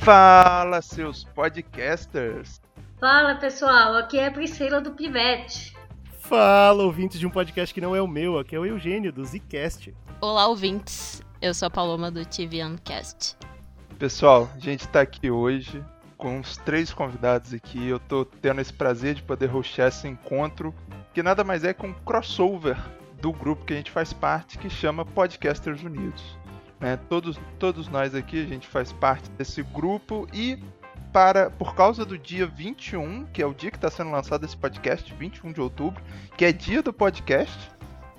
Fala, seus podcasters! Fala pessoal, aqui é a Priscila do Pivete. Fala, ouvintes de um podcast que não é o meu, aqui é o Eugênio do Zcast. Olá, ouvintes. Eu sou a Paloma do TV Uncast. Pessoal, a gente tá aqui hoje com os três convidados aqui. Eu tô tendo esse prazer de poder hostear esse encontro, que nada mais é que um crossover do grupo que a gente faz parte, que chama Podcasters Unidos. Né? Todos, todos nós aqui, a gente faz parte desse grupo e para por causa do dia 21, que é o dia que está sendo lançado esse podcast, 21 de outubro, que é dia do podcast.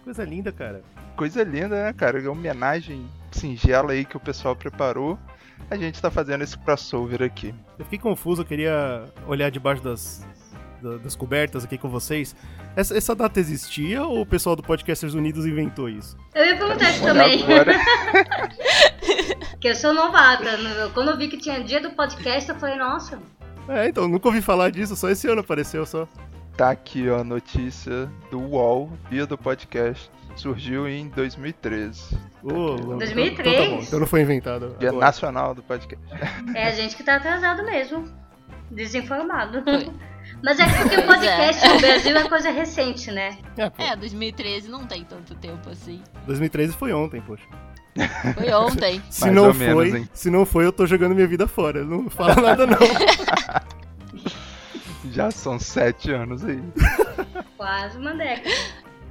Coisa linda, cara. Coisa linda, né, cara? É uma homenagem singela aí que o pessoal preparou. A gente está fazendo esse crossover aqui. Eu fiquei confuso, eu queria olhar debaixo das, das cobertas aqui com vocês. Essa, essa, data existia ou o pessoal do Podcasters Unidos inventou isso? Eu ia perguntar isso também. que eu sou novata. Quando eu vi que tinha dia do podcast, eu falei, nossa. É, então, nunca ouvi falar disso, só esse ano apareceu só. Tá aqui, ó, a notícia do UOL, dia do podcast. Surgiu em 2013. Oh, 2003? Então, então, tá bom, então não foi inventado. Dia agora. nacional do podcast. É a gente que tá atrasado mesmo. Desinformado. Mas é porque o podcast no Brasil é coisa recente, né? É, é, 2013 não tem tanto tempo assim. 2013 foi ontem, poxa. Foi ontem. se Mais não foi, menos, se não foi, eu tô jogando minha vida fora. Não fala nada não. Já são sete anos aí. Quase uma década.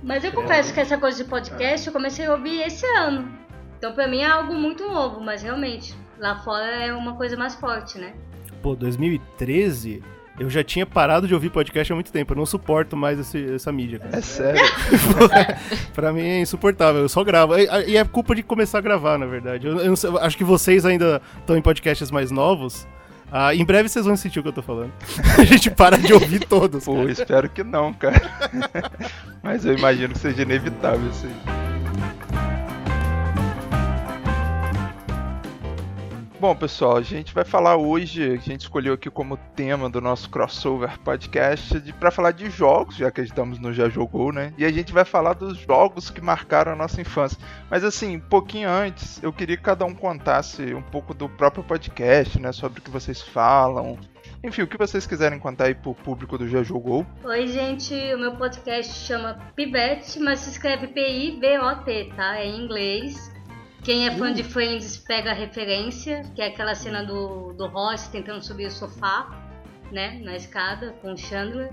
Mas eu confesso que essa coisa de podcast eu comecei a ouvir esse ano. Então pra mim é algo muito novo, mas realmente, lá fora é uma coisa mais forte, né? Pô, 2013? Eu já tinha parado de ouvir podcast há muito tempo. Eu não suporto mais esse, essa mídia. Cara. É sério? pra mim é insuportável. Eu só gravo. E é culpa de começar a gravar, na verdade. Eu, eu sei, acho que vocês ainda estão em podcasts mais novos. Ah, em breve vocês vão sentir o que eu tô falando. A gente para de ouvir todos. Pô, espero que não, cara. Mas eu imagino que seja inevitável isso aí. Bom, pessoal, a gente vai falar hoje, a gente escolheu aqui como tema do nosso crossover podcast para falar de jogos, já que estamos no Já Jogou, né? E a gente vai falar dos jogos que marcaram a nossa infância. Mas assim, um pouquinho antes, eu queria que cada um contasse um pouco do próprio podcast, né? Sobre o que vocês falam, enfim, o que vocês quiserem contar aí pro público do Já Jogou. Oi, gente, o meu podcast chama Pibet, mas se escreve P-I-B-O-T, tá? É em inglês. Quem é fã uh. de Friends pega a referência, que é aquela cena do, do Ross tentando subir o sofá, né, na escada com o Chandler.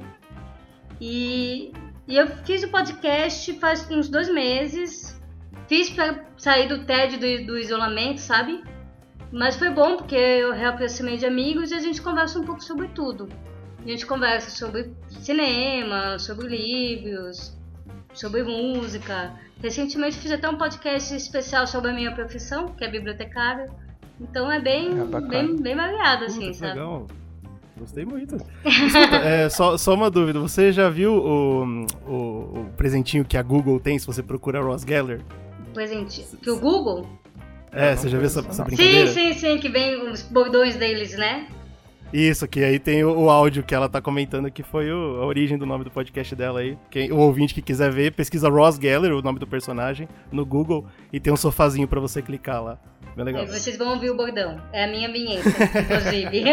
E, e eu fiz o podcast faz uns dois meses. Fiz para sair do TED do, do isolamento, sabe? Mas foi bom porque eu reaproximei de amigos e a gente conversa um pouco sobre tudo. A gente conversa sobre cinema, sobre livros, sobre música. Recentemente fiz até um podcast especial sobre a minha profissão, que é bibliotecária. Então é bem, é bem, bem variado, assim, sabe? Legal. Gostei muito. Escuta, é, só, só uma dúvida. Você já viu o, o, o, presentinho que a Google tem se você procura Ross Geller? Presentinho? Que o Google? É, você já viu essa, essa brincadeira? Sim, sim, sim, que vem os bordões deles, né? Isso, que aí tem o, o, áudio que ela tá comentando que foi o, a origem do nome do podcast dela aí. Quem, o ouvinte que quiser ver, pesquisa Ross Geller, o nome do personagem, no Google e tem um sofazinho para você clicar lá. Bem legal. E vocês vão ouvir o bordão. É a minha vinheta, inclusive.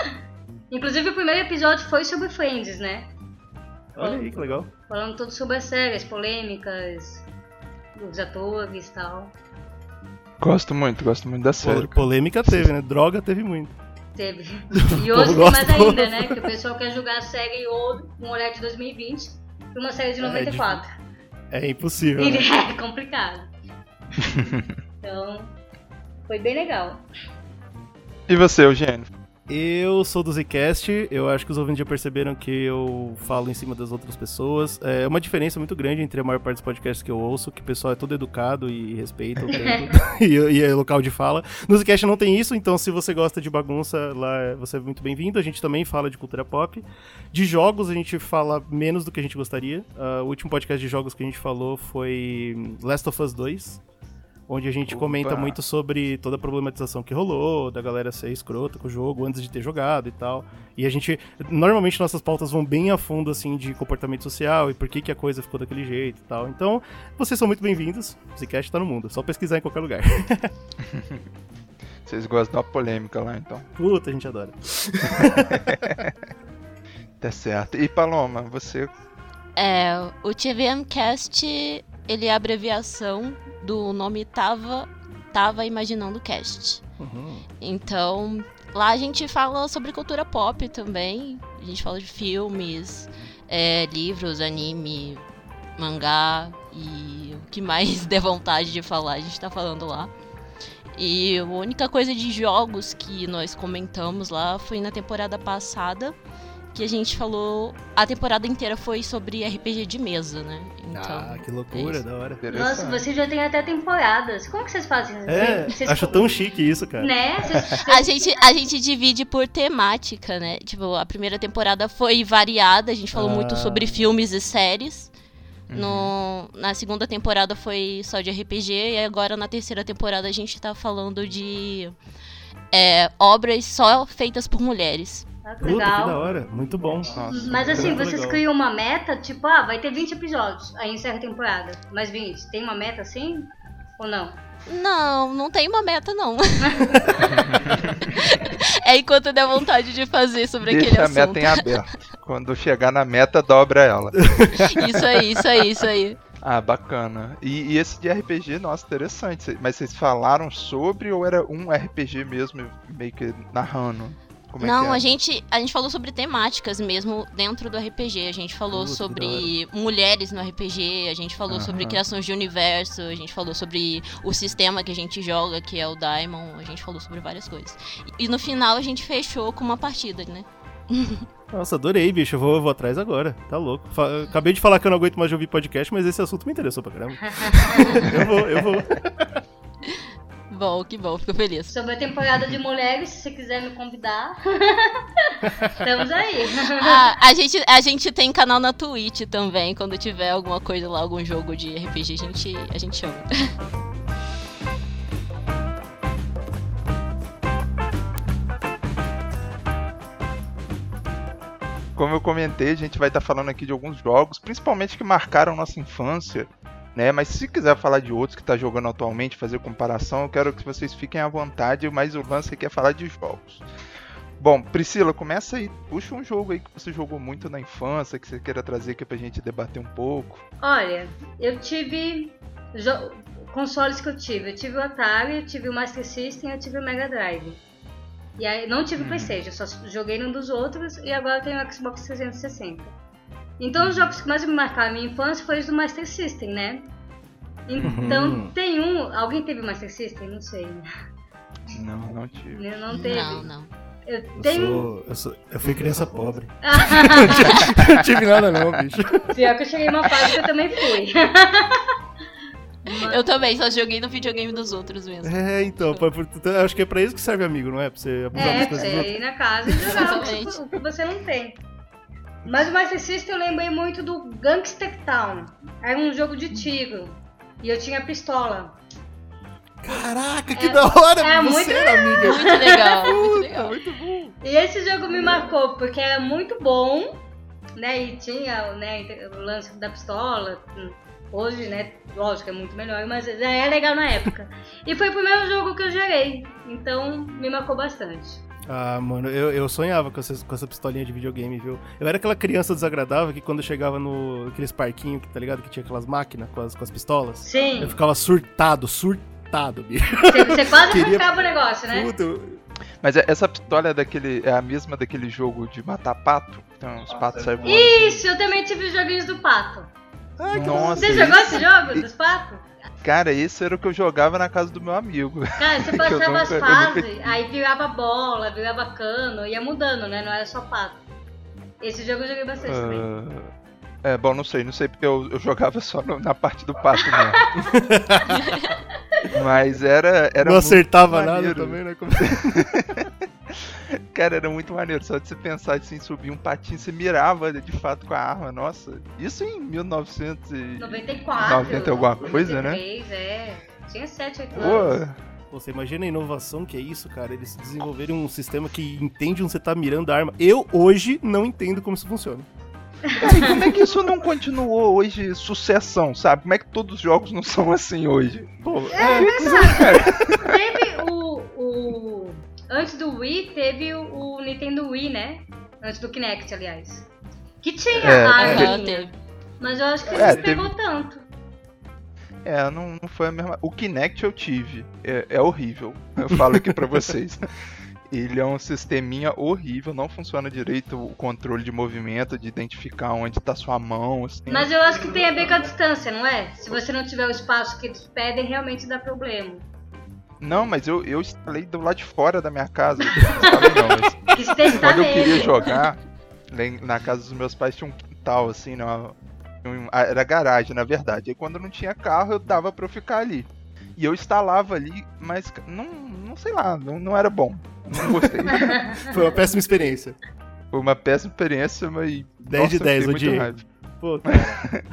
inclusive o primeiro episódio foi sobre Friends, né? Olha aí, que legal. Falando tudo sobre as séries, polêmicas, os atores e tal. Gosto muito, gosto muito da série. Polêmica teve, né? Droga teve muito. Teve. E hoje tem mais ainda, né? Que o pessoal quer julgar a série ou um olhar de 2020 pra uma série de 94. É, é impossível. Né? É complicado. então, foi bem legal. E você, Eugênio? Eu sou do Zcast, eu acho que os ouvintes já perceberam que eu falo em cima das outras pessoas. É uma diferença muito grande entre a maior parte dos podcasts que eu ouço, que o pessoal é todo educado e respeita e, e é local de fala. No Zcast não tem isso, então se você gosta de bagunça, lá você é muito bem-vindo. A gente também fala de cultura pop. De jogos, a gente fala menos do que a gente gostaria. Uh, o último podcast de jogos que a gente falou foi Last of Us 2 onde a gente Opa. comenta muito sobre toda a problematização que rolou, da galera ser escrota com o jogo antes de ter jogado e tal. E a gente, normalmente nossas pautas vão bem a fundo, assim, de comportamento social e por que, que a coisa ficou daquele jeito e tal. Então, vocês são muito bem-vindos. O Zcast tá no mundo, é só pesquisar em qualquer lugar. Vocês gostam de uma polêmica lá, então. Puta, a gente adora. Tá certo. E Paloma, você. É, o TVMcast, ele é a abreviação do nome Tava, Tava Imaginando Cast. Uhum. Então, lá a gente fala sobre cultura pop também. A gente fala de filmes, é, livros, anime, mangá e o que mais der vontade de falar, a gente tá falando lá. E a única coisa de jogos que nós comentamos lá foi na temporada passada, que a gente falou. A temporada inteira foi sobre RPG de mesa, né? Então, ah, que é loucura, isso. da hora. Nossa, você já tem até temporadas. Como que vocês fazem? É, Vocês- acho tão chique isso, cara. Né? Vocês- A gente, a gente divide por temática, né? Tipo, a primeira temporada foi variada, a gente falou Ah. muito sobre filmes e séries. Uhum. No, na segunda temporada foi só de RPG, e agora na terceira temporada a gente tá falando de é, obras só feitas por mulheres. Ah, que Puta, que legal. da hora. Muito bom. Nossa. Mas assim, vocês legal. criam uma meta, tipo, ah, vai ter 20 episódios, aí encerra a temporada. Mais 20. Tem uma meta assim? Ou não? Não, não tem uma meta, não. é enquanto der vontade de fazer sobre aquele Deixa a assunto. meta em aberto. Quando chegar na meta, dobra ela. Isso aí, isso aí, isso aí. Ah, bacana. E, e esse de RPG, nossa, interessante. Mas vocês falaram sobre ou era um RPG mesmo, meio que narrando? Como é Não, é? a gente, a gente falou sobre temáticas mesmo dentro do RPG. A gente falou Puta, sobre mulheres no RPG, a gente falou sobre criações de universo, a gente falou sobre o sistema que a gente joga, que é o Daimon, a gente falou sobre várias coisas. E, e no final a gente fechou com uma partida, né? Nossa, adorei, bicho. Eu vou, eu vou atrás agora. Tá louco. Fa- Acabei de falar que eu não aguento mais de ouvir podcast, mas esse assunto me interessou pra caramba. eu vou, eu vou. Bom, que bom, fico feliz. Sobre a temporada de mulheres, se você quiser me convidar. Estamos aí. Ah, a, gente, a gente tem canal na Twitch também, quando tiver alguma coisa lá, algum jogo de RPG, a gente, a gente chama. Como eu comentei, a gente vai estar falando aqui de alguns jogos, principalmente que marcaram nossa infância, né? Mas se quiser falar de outros que tá jogando atualmente, fazer comparação, eu quero que vocês fiquem à vontade, mas o lance aqui é falar de jogos. Bom, Priscila, começa aí, puxa um jogo aí que você jogou muito na infância, que você queira trazer aqui pra gente debater um pouco. Olha, eu tive jo- consoles que eu tive. Eu tive o Atari, eu tive o Master System, eu tive o Mega Drive. E aí não tive o Uhum. PlayStation, só joguei num dos outros e agora eu tenho o Xbox 360. Então os jogos que mais me marcaram a minha infância foram os do Master System, né? Então Uhum. tem um. Alguém teve Master System? Não sei. Não, não tive. Não teve. Não, não. Eu Eu, tenho. sou, eu, sou- eu fui criança pobre. não tive nada não, bicho. Pior que eu cheguei numa fase que eu também fui. Eu também, só joguei no videogame dos outros mesmo. É, então, pra- por- eu acho que é pra isso que serve amigo, não é? Pra você abusar É, das pra coisas outros. ir na casa e jogar o que, Exatamente. o que você não tem. Mas o Master System eu lembrei muito do Gangster Town. Era um jogo de tiro. E eu tinha pistola. Caraca, que da hora! é você muito era amiga. Muito legal, muito legal. muito bom. E esse jogo me marcou porque era muito bom, né? E tinha né, o lance da pistola. Hoje, né? Lógico, é muito melhor, mas já é legal na época. E foi o primeiro jogo que eu gerei. Então me marcou bastante. Ah, mano, eu, eu sonhava com essa, com essa pistolinha de videogame, viu? Eu era aquela criança desagradável que quando eu chegava no aqueles parquinhos, tá ligado? Que tinha aquelas máquinas com as, com as pistolas. Sim, Eu ficava surtado, surtado, bicho. você, você quase Queria- arrancava o negócio, né? Puta, Mas é- essa pistola é daquele. é a mesma daquele jogo de matar pato? Então os patos saem voando. Isso, eu também tive os joguinhos do pato. Ai, Nossa, Você jogou esse- jogo dos patos? Cara, esse era o que eu jogava na casa do meu amigo. Cara, você passava as nunca- nunca fases, aí virava bola, virava cano, ia mudando, né? Não era só pato. Esse jogo eu joguei bastante também. Ah, é, bom, não sei, não sei porque eu, eu jogava só no- na parte do pato mesmo. Mas era. era não muito acertava nada maneiro. também, né? Como- Cara, era muito maneiro. Só de você pensar assim, subir um patinho, você mirava de fato com a arma. Nossa, isso em 1900 e... 94. 90 alguma coisa, né? 93, é. Tinha 7, 8 anos. Pô, Você imagina a inovação que é isso, cara? Eles desenvolverem um sistema que entende onde você tá mirando a arma. Eu, hoje, não entendo como isso funciona. cara, e como é que isso não continuou hoje sucessão, sabe? Como é que todos os jogos não são assim hoje? Pô, É, é, verdade. Teve o, o. Antes do Wii, teve o, o Nintendo Wii, né? Antes do Kinect, aliás. Que tinha É, a é. Mas eu acho que É, não pegou tanto. É, não, não foi a mesma. O Kinect eu tive. É, é horrível. Eu falo aqui pra vocês. Ele é um sisteminha horrível, não funciona direito o controle de movimento, de identificar onde tá sua mão, assim. Mas eu acho que tem a ver com a distância, não é? Se você não tiver o espaço que eles pedem, realmente dá problema. Não, mas eu, eu instalei do lado de fora da minha casa. Eu não instalei não, quando eu queria jogar, na casa dos meus pais tinha um quintal, assim, né, uma- um- ah, era garagem, na verdade. E quando não tinha carro, eu dava pra eu ficar ali. E eu instalava ali, mas não, não sei lá, não, não era bom. Não gostei. Foi uma péssima experiência. Foi uma péssima experiência, mas. 10 de nossa, eu 10, fiquei muito odiei. Pô, cara.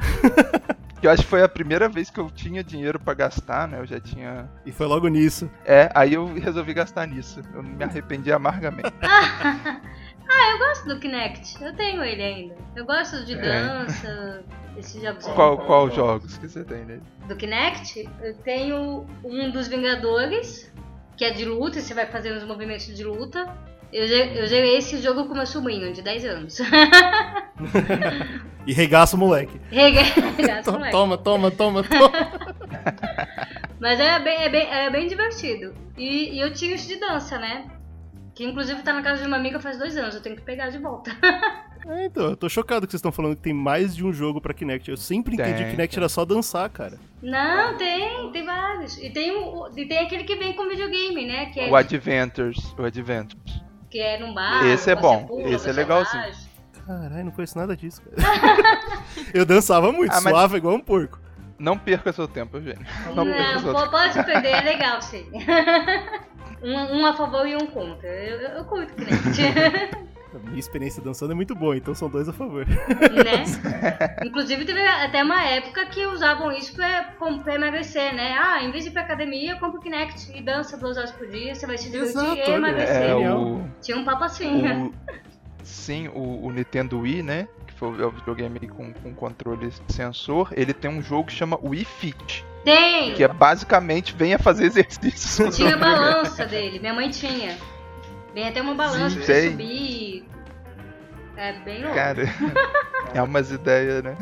Eu acho que foi a primeira vez que eu tinha dinheiro pra gastar, né? Eu já tinha. E foi logo nisso. É, aí eu resolvi gastar nisso. Eu me arrependi amargamente. Ah, eu gosto do Kinect. Eu tenho ele ainda. Eu gosto de É. dança, esses jogos Qual, qual jogos que você tem nele? do Kinect. Eu tenho um dos Vingadores, que é de luta, e você vai fazendo os movimentos de luta. Eu, eu gerei esse jogo com meu sobrinho, de 10 anos. E regaça o moleque. Regaço, To- moleque. Toma, toma, toma, toma. Mas é bem, é bem, é bem divertido. E, e eu tinha esse de dança, né? Que inclusive tá na casa de uma amiga faz dois anos, eu tenho que pegar de volta. É, então, eu tô chocado que vocês estão falando que tem mais de um jogo pra Kinect. Eu sempre entendi Tem, que Kinect tem. era só dançar, cara. Não, tem, tem vários. E tem, o, e tem aquele que vem com videogame, né? Que é, O Adventures. O Adventures. Que é num bar. Esse é bom, pula, esse é legalzinho. age. Caralho, não conheço nada disso, cara. eu dançava muito, Ah, mas- suava igual um porco. Não perca seu tempo, Eugênio. Não, perca Não, seu po- tempo. pode se perder, é legal sim. um, um a favor e um contra. Eu, eu, eu curto Kinect. A minha experiência dançando é muito boa, então são dois a favor. né? Inclusive teve até uma época que usavam isso pra, pra emagrecer, né? Ah, em vez de ir pra academia, compra o Kinect e dança duas horas por dia, você vai se divertir Exato, e olha. emagrecer. É, o, Tinha um papo assim. o- sim, o, o Nintendo Wii, né? Que foi o videogame com, com controle sensor. Ele tem um jogo que chama Wii Fit. Tem! Que é basicamente venha fazer exercícios. Tinha a balança dele, minha mãe tinha. Vem até uma balança pra você subir. É bem louco. Cara, é umas ideias, né?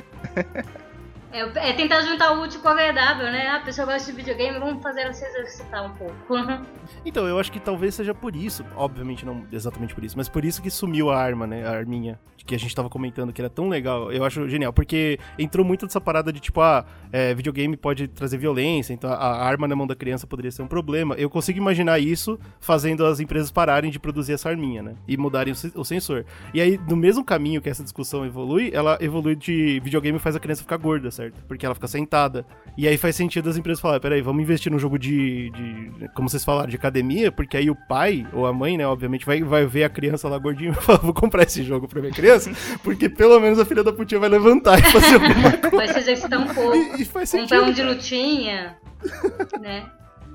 É, é tentar juntar o útil com o agradável, né? A pessoa gosta de videogame, vamos fazer ela se exercitar um pouco. Então, eu acho que talvez seja por isso, obviamente não exatamente por isso, mas por isso que sumiu a arma, né? A arminha, que a gente tava comentando que era tão legal. Eu acho genial, porque entrou muito dessa parada de tipo, ah, é, videogame pode trazer violência, então a, arma na mão da criança poderia ser um problema. Eu consigo imaginar isso fazendo as empresas pararem de produzir essa arminha, né? E mudarem o sensor. E aí, no mesmo caminho que essa discussão evolui, ela evolui de videogame faz a criança ficar gorda, certo? Porque ela fica sentada. E aí faz sentido as empresas falarem, peraí, vamos investir num jogo de, de- como vocês falaram, de academia, porque aí o pai, ou a mãe, né, obviamente, vai, vai ver a criança lá gordinha e fala, vou comprar esse jogo pra minha criança, porque pelo menos a filha da putinha vai levantar e fazer alguma coisa. Vai se exercitar um pouco. E, e faz Comprar sentido. um de lutinha, né?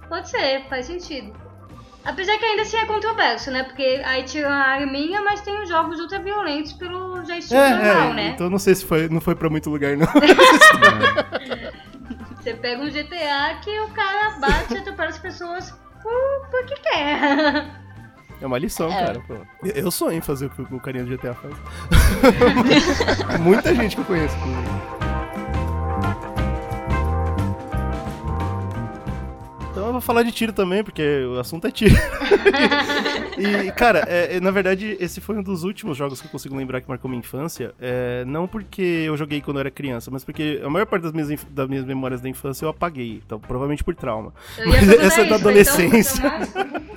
Pode ser, faz sentido. Apesar que ainda assim é controverso, né? Porque aí tiram a arminha, mas tem os jogos ultra violentos pelo joystick É, normal, é, né? então não sei se foi, não foi pra muito lugar, não. Você pega um GTA que o cara bate e atropela as pessoas por, porque quer. É uma lição, É. cara. Pô. Eu- sonho em fazer o que o carinha do GTA faz. Muita gente que eu conheço. Então eu vou falar de tiro também, porque o assunto é tiro. e, cara, é, é, na verdade, esse foi um dos últimos jogos que eu consigo lembrar que marcou minha infância. É, não porque eu joguei quando eu era criança, mas porque a maior parte das minhas, das minhas memórias da infância eu apaguei. Então, provavelmente por trauma. Eu Mas essa é da isso, adolescência. Então, então,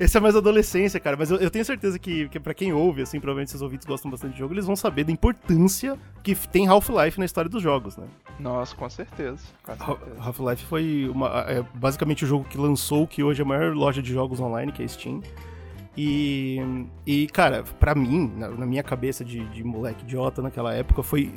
Esse é mais adolescência, cara, mas eu, eu tenho certeza que, que para quem ouve, assim, provavelmente seus ouvintes gostam bastante de jogo, eles vão saber da importância que tem Half-Life na história dos jogos, né? Nossa, com certeza. Certeza. Half-Life foi uma- é basicamente o jogo que lançou o que hoje é a maior loja de jogos online, que é a Steam. E, e cara, pra mim, na, na minha cabeça de, de, moleque idiota naquela época, foi.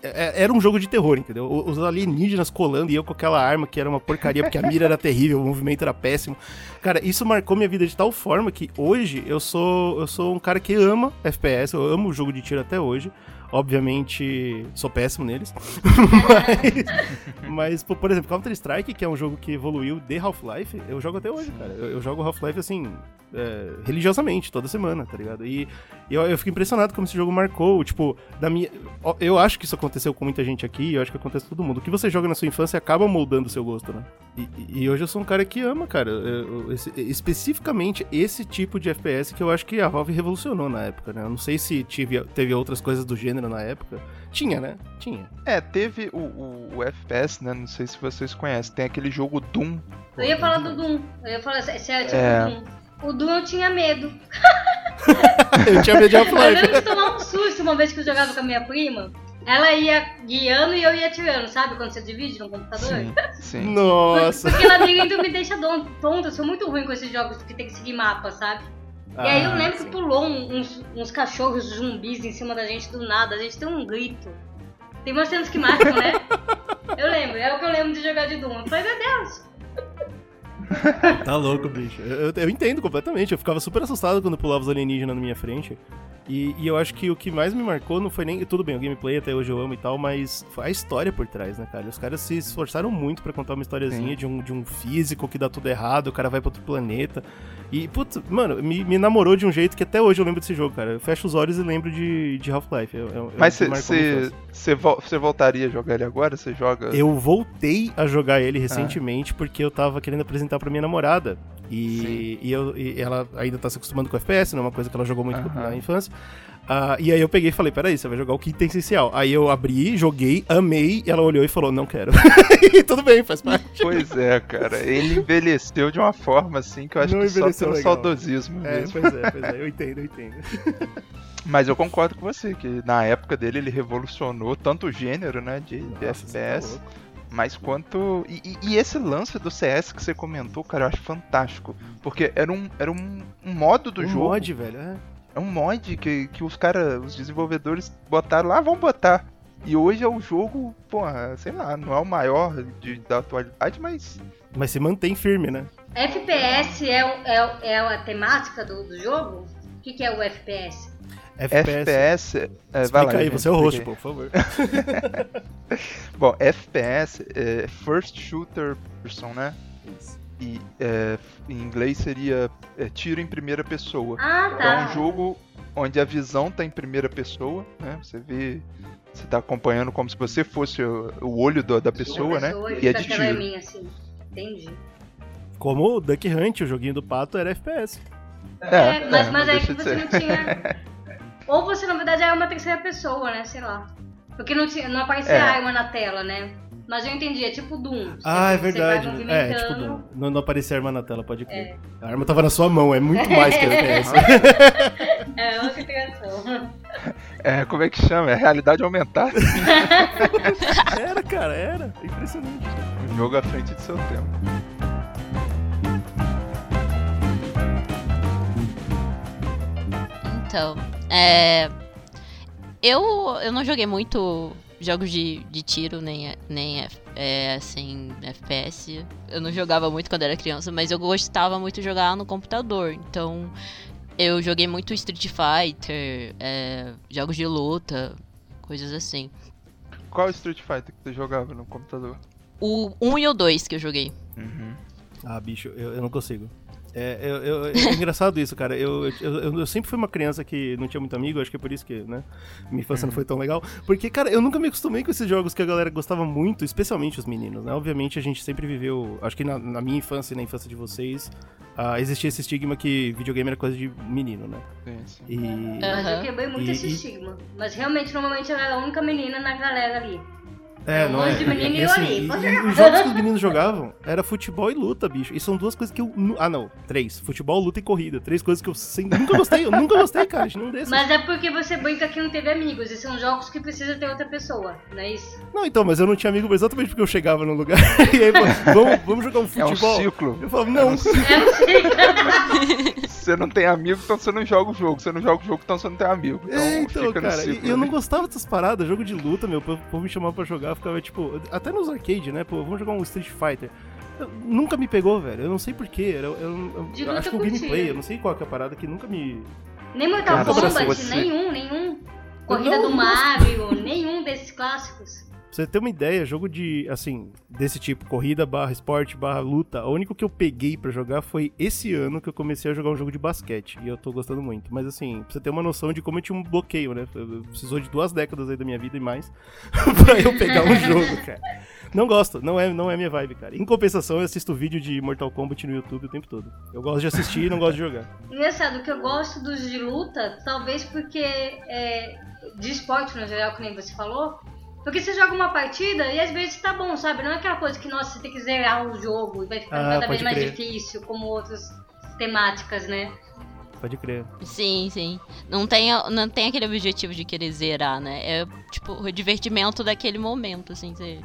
É, era um jogo de terror, entendeu? Os alienígenas colando e eu com aquela arma que era uma porcaria, porque a mira era terrível, o movimento era péssimo. Cara, isso marcou minha vida de tal forma que hoje eu sou, eu sou um cara que ama FPS, eu amo o jogo de tiro até hoje. Obviamente, sou péssimo neles. mas, mas, por exemplo, Counter-Strike, que é um jogo que evoluiu de Half-Life, eu jogo até hoje, cara. Eu, eu jogo Half-Life assim, é, religiosamente, toda semana, tá ligado? E, eu, eu, fico impressionado como esse jogo marcou, tipo, da minha. Eu acho que isso aconteceu com muita gente aqui, eu acho que acontece com todo mundo. O que você joga na sua infância acaba moldando o seu gosto, né? E, e hoje eu sou um cara que ama, cara. Eu, esse, especificamente esse tipo de FPS que eu acho que a Valve revolucionou na época, né? Eu não sei se tive, teve outras coisas do gênero gênero na época. Tinha, né? Tinha. É, teve o, o, o, FPS, né? Não sei se vocês conhecem. Tem aquele jogo Doom. Eu ia falar do Doom. Eu ia falar, se é tipo é... Doom. O Doom eu tinha medo. eu tinha medo de Half-Life. Eu lembro de tomar um susto uma vez que eu jogava com a minha prima. Ela ia guiando e eu ia tirando, sabe? Quando você divide no computador. Sim, sim. Nossa. Porque labirinto me deixa tonta. Eu sou muito ruim com esses jogos que tem que seguir mapa, sabe? Ah, e aí eu ah, lembro sim. que pulou uns, uns cachorros zumbis em cima da gente do nada. A gente tem um grito. Tem umas cenas que marcam, né? eu lembro, é o que eu lembro de jogar de Doom. Eu falei, meu Deus! tá louco, bicho. Eu, eu, entendo completamente. Eu ficava super assustado quando pulava os alienígenas na minha frente. E, e, eu acho que o que mais me marcou não foi nem. Tudo bem, o gameplay até hoje eu amo e tal, mas foi a história por trás, né, cara? Os caras se esforçaram muito para contar uma historiazinha de um, de um físico que dá tudo errado, o cara vai pra outro planeta. E, putz, mano, me, me namorou de um jeito que até hoje eu lembro desse jogo, cara. Eu fecho os olhos e lembro de, de Half-Life. Mas você voltaria a jogar ele agora? Você joga. Eu voltei a jogar ele recentemente ah. porque eu tava querendo apresentar pra minha namorada. E, e, eu, e ela ainda tá se acostumando com FPS, não é uma coisa que ela jogou muito na infância. Uh, e aí eu peguei e falei, peraí, você vai jogar o kit essencial. Aí eu abri, joguei, amei, e ela olhou e falou, não quero. e tudo bem, faz parte. Pois é, cara. Ele envelheceu de uma forma assim que eu acho não que só pelo legal. saudosismo é, mesmo. Pois é, pois é, eu entendo, eu entendo. Mas eu concordo com você, que na época dele ele revolucionou tanto o gênero, né, de, Nossa, de FPS. Tá mas quanto. E, e, esse lance do CS que você comentou, cara, eu acho fantástico. Porque era um, era um, um modo do um jogo. mod, velho, é. É um mod que, que os caras, os desenvolvedores botaram lá, vão botar. E hoje é o jogo, porra, sei lá, não é o maior de, da atualidade, mas. Mas se mantém firme, né? FPS é, é, é a temática do, do jogo? O que, que é o FPS? FPS. FPS é, vai lá, aí, você é o host, pô, por favor. Bom, FPS é First Shooter Person, né? Isso. E é, em inglês seria é, tiro em primeira pessoa. Ah, tá. Então é um jogo onde a visão tá em primeira pessoa, né? Você vê. Você tá acompanhando como se você fosse o, o olho do, da pessoa, né? e é de tiro. Mim, assim. Entendi. Como o Duck Hunt, o joguinho do pato, era FPS. É, é mas, mas é que você não tinha. Ou você, na verdade, é uma terceira pessoa, né? Sei lá. Porque não, tinha, não aparecia é. arma na tela, né? Mas eu entendi, é tipo Doom. Ah, é verdade. É, tipo Doom. Não, não aparecia arma na tela, pode crer. É. A arma tava na sua mão, é muito mais que FPS. é outra criação. É, como é que chama? É realidade aumentada? era, cara, era. Impressionante. Um jogo à frente de seu tempo. Então, é, eu, eu não joguei muito jogos de, de tiro, nem, nem é, assim, FPS. Eu não jogava muito quando era criança, mas eu gostava muito de jogar no computador. Então, eu joguei muito Street Fighter, é, jogos de luta, coisas assim. Qual Street Fighter que você jogava no computador? O 1 e o 2 que eu joguei. Uhum. Ah, bicho, eu, eu não consigo. É, eu, eu, é engraçado isso, cara. Eu, eu, eu, sempre fui uma criança que não tinha muito amigo, acho que é por isso que, né, minha infância não foi tão legal. Porque, cara, eu nunca me acostumei com esses jogos que a galera gostava muito, especialmente os meninos, né? Obviamente a gente sempre viveu, acho que na, na minha infância e na infância de vocês, uh, existia esse estigma que videogame era coisa de menino, né? Sim, sim. E... Uhum. Mas eu quebrei muito e, esse e... estigma. Mas realmente, normalmente, ela era a única menina na galera ali. É, Um não monte é. de menino E, e assim, e- e os jogos que os meninos jogavam era futebol e luta, bicho. E são duas coisas que eu. Ah, não. Três. Futebol, luta e corrida. Três coisas que eu sem- nunca gostei. Eu nunca gostei, cara. Não desses. Mas é porque você brinca que não teve amigos, e são jogos que precisa ter outra pessoa, não é isso? Não, então, mas eu não tinha amigo exatamente porque eu chegava no lugar. e aí, pô, vamos, vamos jogar um É um futebol. ciclo. eu falava, não. É um ciclo. Você não tem amigo, então você não joga o jogo. Você não joga o jogo, então você não tem amigo. Então, É, então, cara, ciclo, e eu não né? gostava dessas paradas, jogo de luta, meu, o povo me chamava pra jogar, ficava tipo, até nos arcade, né, pô, vamos jogar um Street Fighter. Eu- nunca me pegou, velho, eu não sei porquê, eu, eu- eu- acho que o gameplay, eu não sei qual que é a parada que nunca me... Nem Mortal Cara, Kombat, você- nenhum, nenhum. Corrida Não, do não Mario, nenhum desses clássicos. Pra você ter uma ideia, jogo de, assim, desse tipo, corrida barra esporte barra luta, o único que eu peguei pra jogar foi esse ano que eu comecei a jogar um jogo de basquete, e eu tô gostando muito. Mas assim, pra você ter uma noção de como eu tinha um bloqueio, né? Precisou de duas décadas aí da minha vida e mais pra eu pegar um jogo, cara. Não gosto, não é, não é minha vibe, cara. Em compensação, eu assisto vídeo de Mortal Kombat no YouTube o tempo todo. Eu gosto de assistir e não gosto de jogar. Engraçado, que eu gosto dos de luta, talvez porque é, de esporte no geral, que nem você falou. Porque você joga uma partida e às vezes tá bom, sabe? Não é aquela coisa que, nossa, você tem que zerar o jogo e vai ficando Ah, cada vez mais crer. difícil, como outras temáticas, né? Pode crer. Sim, sim. Não tem, não tem aquele objetivo de querer zerar, né? É tipo o divertimento daquele momento, assim. Você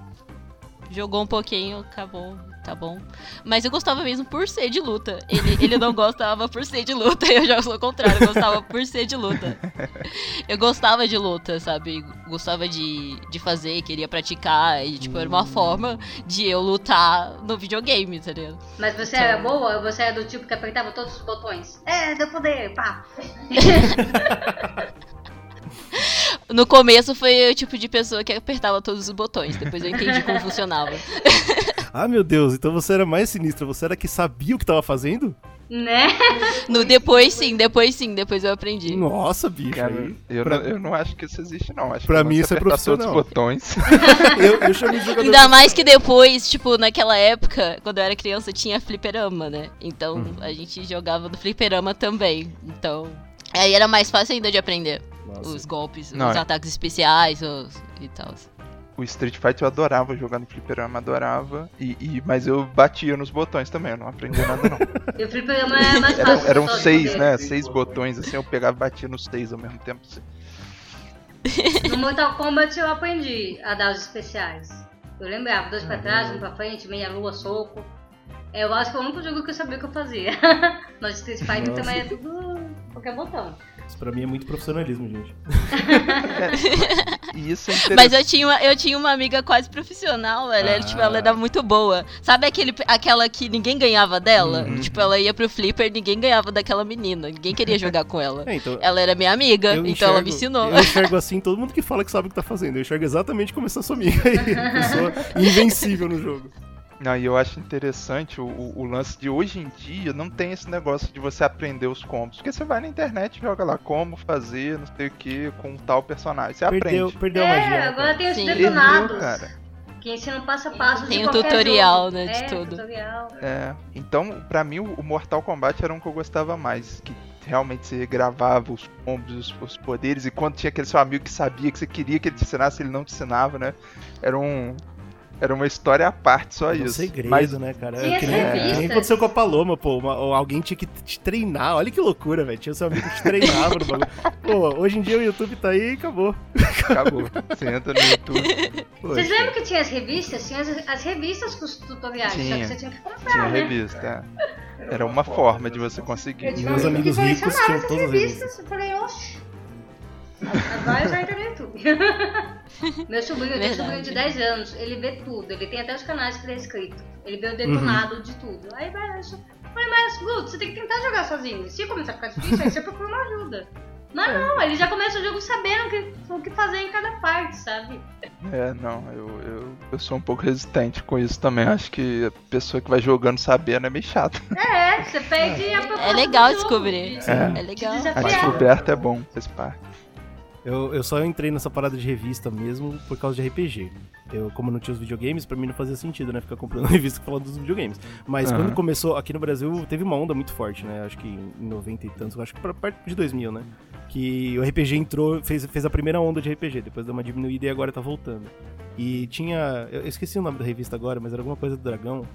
jogou um pouquinho, acabou, tá bom. Mas eu gostava mesmo por ser de luta. Ele, ele não gostava por ser de luta. Eu já sou o contrário, eu gostava por ser de luta. Eu gostava de luta, sabe? Gostava de, de fazer, queria praticar. E, tipo, era uma forma de eu lutar no videogame, tá ligado? Mas você Então- era boa ou você era do tipo que apertava todos os botões? É, deu poder, pá. No começo foi o tipo de pessoa que apertava todos os botões. Depois eu entendi como funcionava. Ah, meu Deus, então você era mais sinistra, você era que sabia o que tava fazendo? Né? No depois sim, depois sim, depois eu aprendi. Nossa, bicho. Cara, eu, pra- não, eu não acho que isso existe, não. Acho Pra que mim você isso é apertar todos profissional. os botões. Eu, eu chamei de jogador. Ainda mais que depois, tipo, naquela época, quando eu era criança, tinha fliperama, né? Então Uhum. a gente jogava no fliperama também. Então. Aí era mais fácil ainda de aprender Nossa. os golpes, Não, os é. ataques especiais os, e tal. o Street Fighter eu adorava jogar no fliperama, adorava. E, e- mas eu batia nos botões também, eu não aprendia nada não. E o fliperama é mais Eram, fácil. eram só de seis, né? Seis botões, assim, eu pegava e batia nos seis ao mesmo tempo. assim. No Mortal Kombat eu aprendi a dar os especiais. Eu lembrava, dois pra trás, um pra frente, meia lua, soco. É, Eu acho que é o único jogo que eu sabia que eu fazia. Mas Street Fighter Nossa. também é tudo qualquer botão. Isso pra mim é muito profissionalismo, gente. E isso é interessante. Mas eu tinha, uma, eu tinha uma amiga quase profissional, velho. Ela, tipo, ela Ah. era muito boa. Sabe aquele, aquela que ninguém ganhava dela? Uhum. Tipo, ela ia pro flipper ninguém ganhava daquela menina. Ninguém queria jogar com ela. É, então. Ela era minha amiga, então ela me ensinou. Eu enxergo assim todo mundo que fala que sabe o que tá fazendo. Eu enxergo exatamente como essa sua amiga aí. Pessoa invencível no jogo. Não, e eu acho interessante o, o- o lance de hoje em dia não tem esse negócio de você aprender os combos. Porque você vai na internet e joga lá como fazer, não sei o que, com tal personagem. Você Perdeu, aprende. perdeu a magia. É, agora cara? tem os Sim. detonados. Perdeu, cara. Que ensinam passo a passo Tem de o qualquer tutorial, jogo. né, de é, tudo. tutorial. É, então, pra mim, o o Mortal Kombat era um que eu gostava mais. Que realmente você gravava os combos, os, os poderes, e quando tinha aquele seu amigo que sabia que você queria que ele te ensinasse, ele não te ensinava, né? Era um. Era uma história à parte, só É um isso. segredo, Mas né, cara? Tinha É que, nem, que nem aconteceu com a Paloma, pô. uma- ou alguém tinha que te treinar. Olha que loucura, velho. Tinha seu amigo que te treinava no bagulho. Pô, hoje em dia o YouTube tá aí e acabou. acabou. Você entra no YouTube. Vocês lembram que tinha as revistas? Tinha as, as revistas com os tutoriais, só Tinha. que você tinha que comprar, Tinha né? revista. é. Era uma forma de você conseguir. Meus amigo amigos que ricos tinham todas as revistas. Eu falei, oxe. Agora eu já entrei no YouTube. Meu sobrinho, eu tenho um sobrinho de 10 anos, ele vê tudo. Ele tem até os canais que ele é inscrito. Ele vê o detonado de tudo. Aí vai, eu falei, mas Guto, você tem que tentar jogar sozinho. Se começar a ficar difícil, aí você procura uma ajuda. Mas não, ele já começa o jogo sabendo o que, o que fazer em cada parte, sabe? É, não, eu, eu, eu sou um pouco resistente com isso também. Acho que a pessoa que vai jogando sabendo é meio chato. É, você perde a proposta É legal do jogo, descobrir. de- É, de legal. A descoberta é bom, faz parte. Eu, eu só entrei nessa parada de revista mesmo por causa de RPG. Eu, como não tinha os videogames, pra mim não fazia sentido, né? Ficar comprando revista falando dos videogames. Mas Aham. quando começou, aqui no Brasil, teve uma onda muito forte, né? Acho que em 90 e tantos, acho que pra perto de 2000, né? Que o RPG entrou, fez, fez a primeira onda de RPG, depois deu uma diminuída e agora tá voltando. E tinha. Eu esqueci o nome da revista agora, mas era alguma coisa do dragão.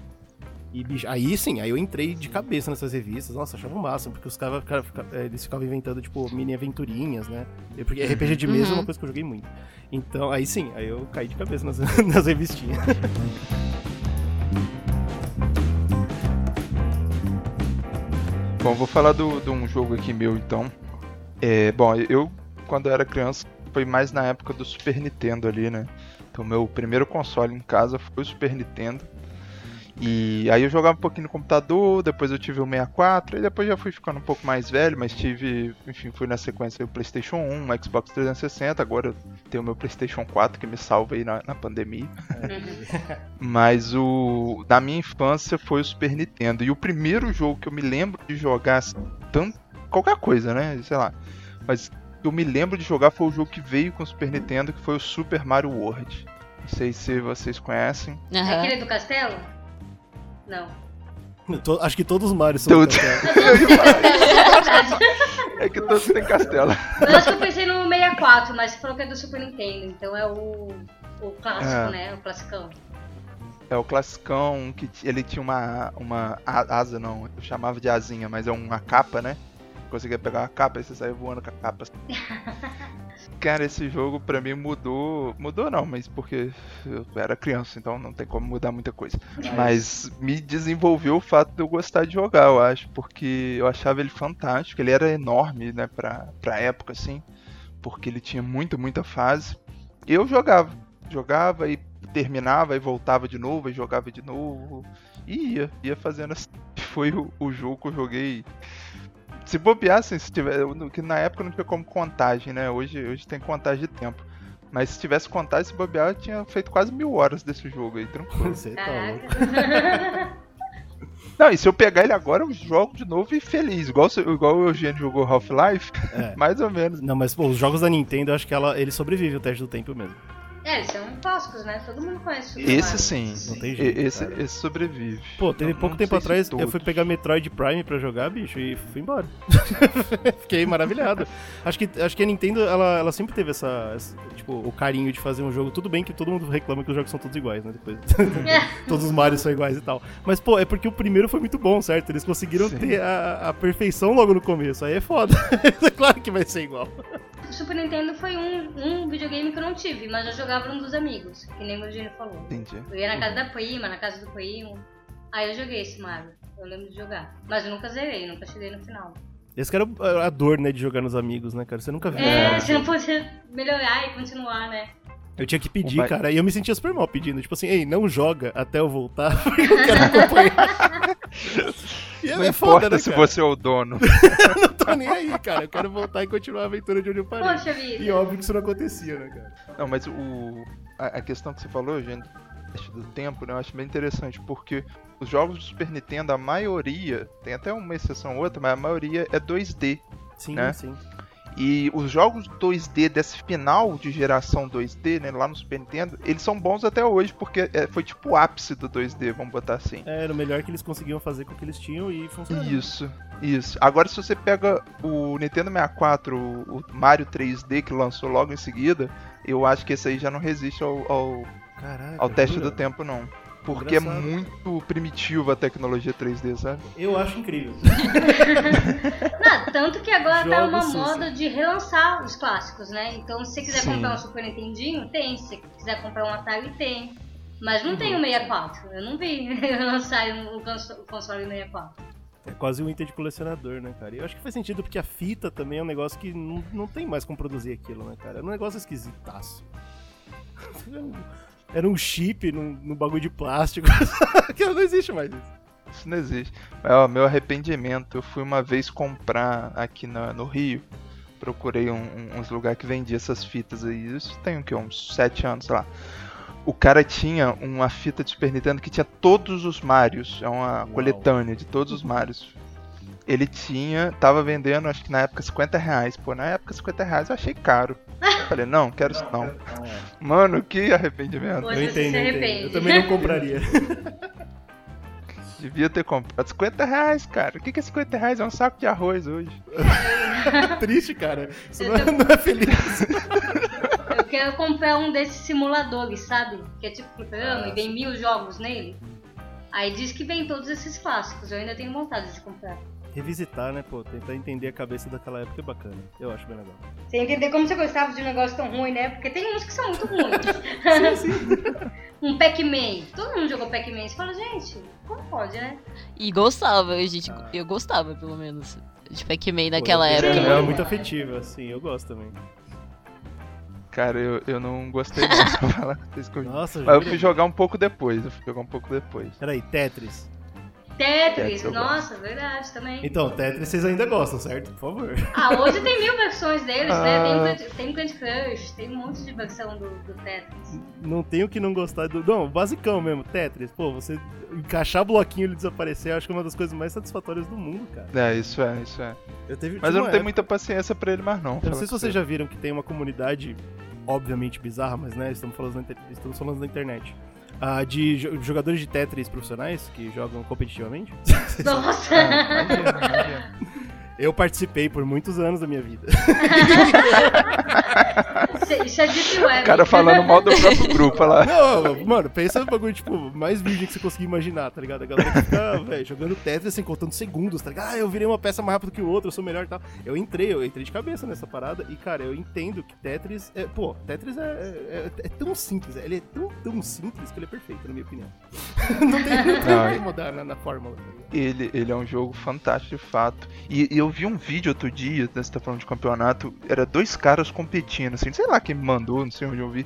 E, bicho, aí sim, aí eu entrei de cabeça nessas revistas. Nossa, achava o máximo, porque os caras, cara, eh, eles ficavam inventando, tipo, mini aventurinhas, né? Porque RPG de mesa é uma Uhum. coisa que eu joguei muito. Então, aí sim, aí eu caí de cabeça nas, nas revistinhas. Bom, vou falar de um jogo aqui meu então. É, bom, eu quando eu era criança foi mais na época do Super Nintendo ali, né? Então meu primeiro console em casa foi o Super Nintendo. E aí eu jogava um pouquinho no computador, depois eu tive o 64, e depois já fui ficando um pouco mais velho, mas tive, enfim, fui na sequência o PlayStation 1, o Xbox 360, agora eu tenho o meu PlayStation 4 que me salva aí na, na pandemia. Mas o da minha infância foi o Super Nintendo. E o primeiro jogo que eu me lembro de jogar assim, tanto qualquer coisa, né? Sei lá. Mas eu me lembro de jogar foi o jogo que veio com o Super Nintendo, que foi o Super Mario World. Não sei se vocês conhecem. É Aham. aquele do castelo? Não. To- acho que todos os Marios são Tudo. É que todos têm castelo. Eu acho que eu pensei no 64, mas você falou que é do Super Nintendo, então é o, o clássico, É. né? O classicão. É o classicão que ele tinha uma, uma asa, não, eu chamava de asinha, mas é uma capa, né? Conseguia pegar uma capa e você saia voando com a capa. Cara, esse jogo pra mim mudou. Mudou não, mas porque eu era criança, então não tem como mudar muita coisa. Mas me desenvolveu o fato de eu gostar de jogar, eu acho, porque eu achava ele fantástico. Ele era enorme, né, pra, pra época, assim, porque ele tinha muita, muita fase. Eu jogava, jogava e terminava e voltava de novo e jogava de novo. E ia, ia fazendo assim. Foi o, o jogo que eu joguei. Se bobear, assim, se tiver. Que na época não tinha como contagem, né? Hoje, hoje tem contagem de tempo. Mas se tivesse contagem, se bobear, eu tinha feito quase mil horas desse jogo aí, tranquilo. Você tá louco. Não, e se eu pegar ele agora, eu jogo de novo e feliz. Igual, igual o Eugênio jogou Half-Life, É. mais ou menos. Não, mas pô, os jogos da Nintendo, eu acho que ela, ele sobrevive ao teste do tempo mesmo. É, eles são clássicos, né? Todo mundo conhece o Super Esse sim. Não tem jeito. Esse, cara. esse sobrevive. Pô, teve Não- pouco não tempo atrás, eu fui pegar Metroid Prime pra jogar, bicho, e fui embora. Fiquei maravilhado. Acho que, acho que a Nintendo, ela, ela sempre teve essa, essa- Tipo, o carinho de fazer um jogo. Tudo bem que todo mundo reclama que os jogos são todos iguais, né? Depois. todos os Marios são iguais e tal. Mas, pô, é porque o primeiro foi muito bom, certo? Eles conseguiram Sim. ter a, a perfeição logo no começo. Aí é foda. é claro que vai ser igual. O Super Nintendo foi um, um videogame que eu não tive, mas eu jogava num dos amigos, que nem o Eugênio falou. Entendi. Eu ia na casa da prima, na casa do primo. Aí eu joguei esse Mario. Eu lembro de jogar. Mas eu nunca zerei, nunca cheguei no final. Esse cara é a dor, né, de jogar nos amigos, né, cara? Você nunca viu. É, né? você não pode melhorar e continuar, né? Eu tinha que pedir, pai- cara, e eu me sentia super mal pedindo. Tipo assim, ei, não joga até eu voltar, porque eu quero acompanhar. e é, Não é importa foda, né, se cara? você é o dono. Eu não tô nem aí, cara. Eu quero voltar e continuar a aventura de onde eu parei. Poxa vida. E óbvio que isso não acontecia, né, cara? Não, mas o, a, a questão que você falou, gente, do tempo, né, eu acho bem interessante, porque os jogos do Super Nintendo, a maioria, tem até uma exceção ou outra, mas a maioria é 2D. Sim, Né? sim. E os jogos 2D desse final de geração 2D, né, lá no Super Nintendo, eles são bons até hoje, porque é, foi tipo o ápice do 2D, vamos botar assim. É, Era o melhor que eles conseguiam fazer com o que eles tinham e funcionou. Isso, isso. Agora, se você pega o Nintendo 64, o o Mario 3D que lançou logo em seguida, eu acho que esse aí já não resiste ao, ao, Caraca. ao teste jura? do tempo, não. Porque é Engraçado. muito primitivo a tecnologia 3D, sabe? Eu acho incrível. Não, tanto que agora tá Jogo uma Sussa. moda de relançar os clássicos, né? Então, se você quiser Sim. comprar um Super Nintendinho, tem. Se você quiser comprar um Atari, tem. Mas não tem o 64. Eu não vi o cons- o console 64. É quase um item de colecionador, né, cara? E eu acho que faz sentido porque a fita também é um negócio que não, não tem mais como produzir aquilo, né, cara? É um negócio esquisitaço. Era um chip no, no bagulho de plástico. Não existe mais isso. Isso não existe. Mas, ó, meu arrependimento, eu fui uma vez comprar aqui na- no Rio. Procurei um- um- uns lugares que vendia essas fitas aí. Isso tem o quê? Uns 7 anos, sei lá. O cara tinha uma fita de Super Nintendo que tinha todos os Marios. É uma Uau. coletânea de todos os Marios. Ele tinha, tava vendendo, acho que na época 50 reais. Pô, na época 50 reais eu achei caro. Eu falei, não, quero isso não. Mano, que arrependimento. Hoje Eu entendo, eu entendo. arrepende. Eu também não compraria. Devia ter comprado 50 reais, cara. O que, que é 50 reais? É um saco de arroz hoje. Triste, cara. Isso Eu não é, tô- não é feliz. Eu quero comprar um desses simuladores, sabe? Que é tipo fliperama Ah, e vem mil jogos nele. Aí diz que vem todos esses clássicos. Eu ainda tenho vontade de comprar. Revisitar, né, pô? Tentar entender a cabeça daquela época é bacana. Eu acho bem legal. Você entender como você gostava de um negócio tão ruim, né? Porque tem uns que são muito ruins. um Pac-Man. Todo mundo jogou Pac-Man. Você fala, gente, como pode, né? E gostava, a gente, eu gostava, pelo menos, de Pac-Man naquela Pô, época. Sim. É muito afetivo, assim, eu gosto também. Cara, eu, eu não gostei não, só falar vocês Nossa, Mas eu fui jogar um pouco depois, eu fui jogar um pouco depois. Peraí, Tetris. Tetris, nossa, verdade também. Então, Tetris vocês ainda gostam, certo? Por favor. Ah, hoje tem mil versões deles, né? Ah. Tem, Candy- tem Candy Crush, tem um monte de versão do, do Tetris. Não tenho que não gostar do. Não, basicão mesmo, Tetris. Pô, você encaixar bloquinho e ele desaparecer, eu acho que é uma das coisas mais satisfatórias do mundo, cara. É, isso é, isso é. Eu teve, Mas eu não tenho muita paciência pra ele mais não. Eu não sei se vocês você. já viram que tem uma comunidade, obviamente bizarra, mas né, estamos falando estamos falando na internet. Ah, de jo- jogadores de Tetris profissionais que jogam competitivamente. Nossa! Ah, imagina, imagina. Eu participei por muitos anos da minha vida. Isso é- Isso é Deep Web. O cara falando mal do próprio grupo, lá. Não, mano, pensa no bagulho, tipo, mais virgem que você conseguir imaginar, tá ligado? A galera fica, velho, jogando Tetris assim, contando segundos, tá ligado? Ah, eu virei uma peça mais rápido que o outro, eu sou melhor e tal. Eu entrei, eu entrei de cabeça nessa parada e, cara, eu entendo que Tetris é. Pô, Tetris é, é, é tão simples, ele é tão, tão simples que ele é perfeito, na minha opinião. não tem, não tem Não, o que mudar na, na fórmula, tá ligado? Ele, ele é um jogo fantástico de fato. E, e eu vi um vídeo outro dia, né, você tá falando de campeonato, era dois caras competindo, assim, sei lá quem me mandou, não sei onde eu vi.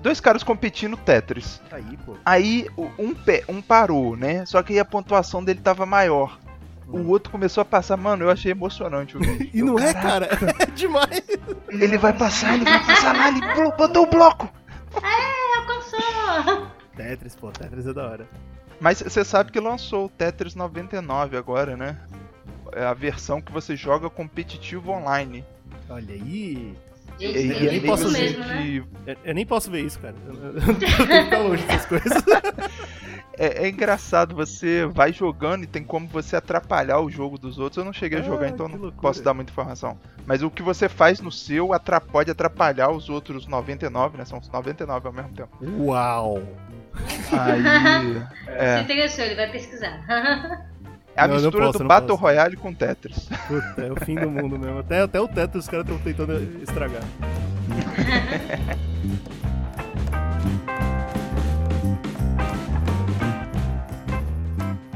Dois caras competindo Tetris. Aí, pô. Aí um, pé, um parou, né? Só que aí a pontuação dele tava maior. O outro começou a passar, mano, eu achei emocionante o vídeo. E não é, Caraca, cara? É demais. Ele vai passar, ele vai passar lá, ele botou o bloco. Alcançou! Tetris, pô, Tetris é da hora. Mas você sabe que lançou o Tetris 99 agora, né? É a versão que você joga competitivo online. Olha aí. E, eu e é nem posso mesmo, né? de- Eu, eu nem posso ver isso, cara. Eu, eu, eu tenho que ficar longe dessas coisas. É, é engraçado, você vai jogando e tem como você atrapalhar o jogo dos outros. Eu não cheguei a Ah, jogar, então que não loucura. posso dar muita informação. Mas o que você faz no seu pode atrapalhar os outros 99, né? São os 99 ao mesmo tempo. Uau! Aí. Se É, interessou, ele vai pesquisar. é a Não, mistura posso, do Battle posso. Royale com Tetris. Puta, é o fim do mundo mesmo. Até, até o teto os caras estão tentando estragar.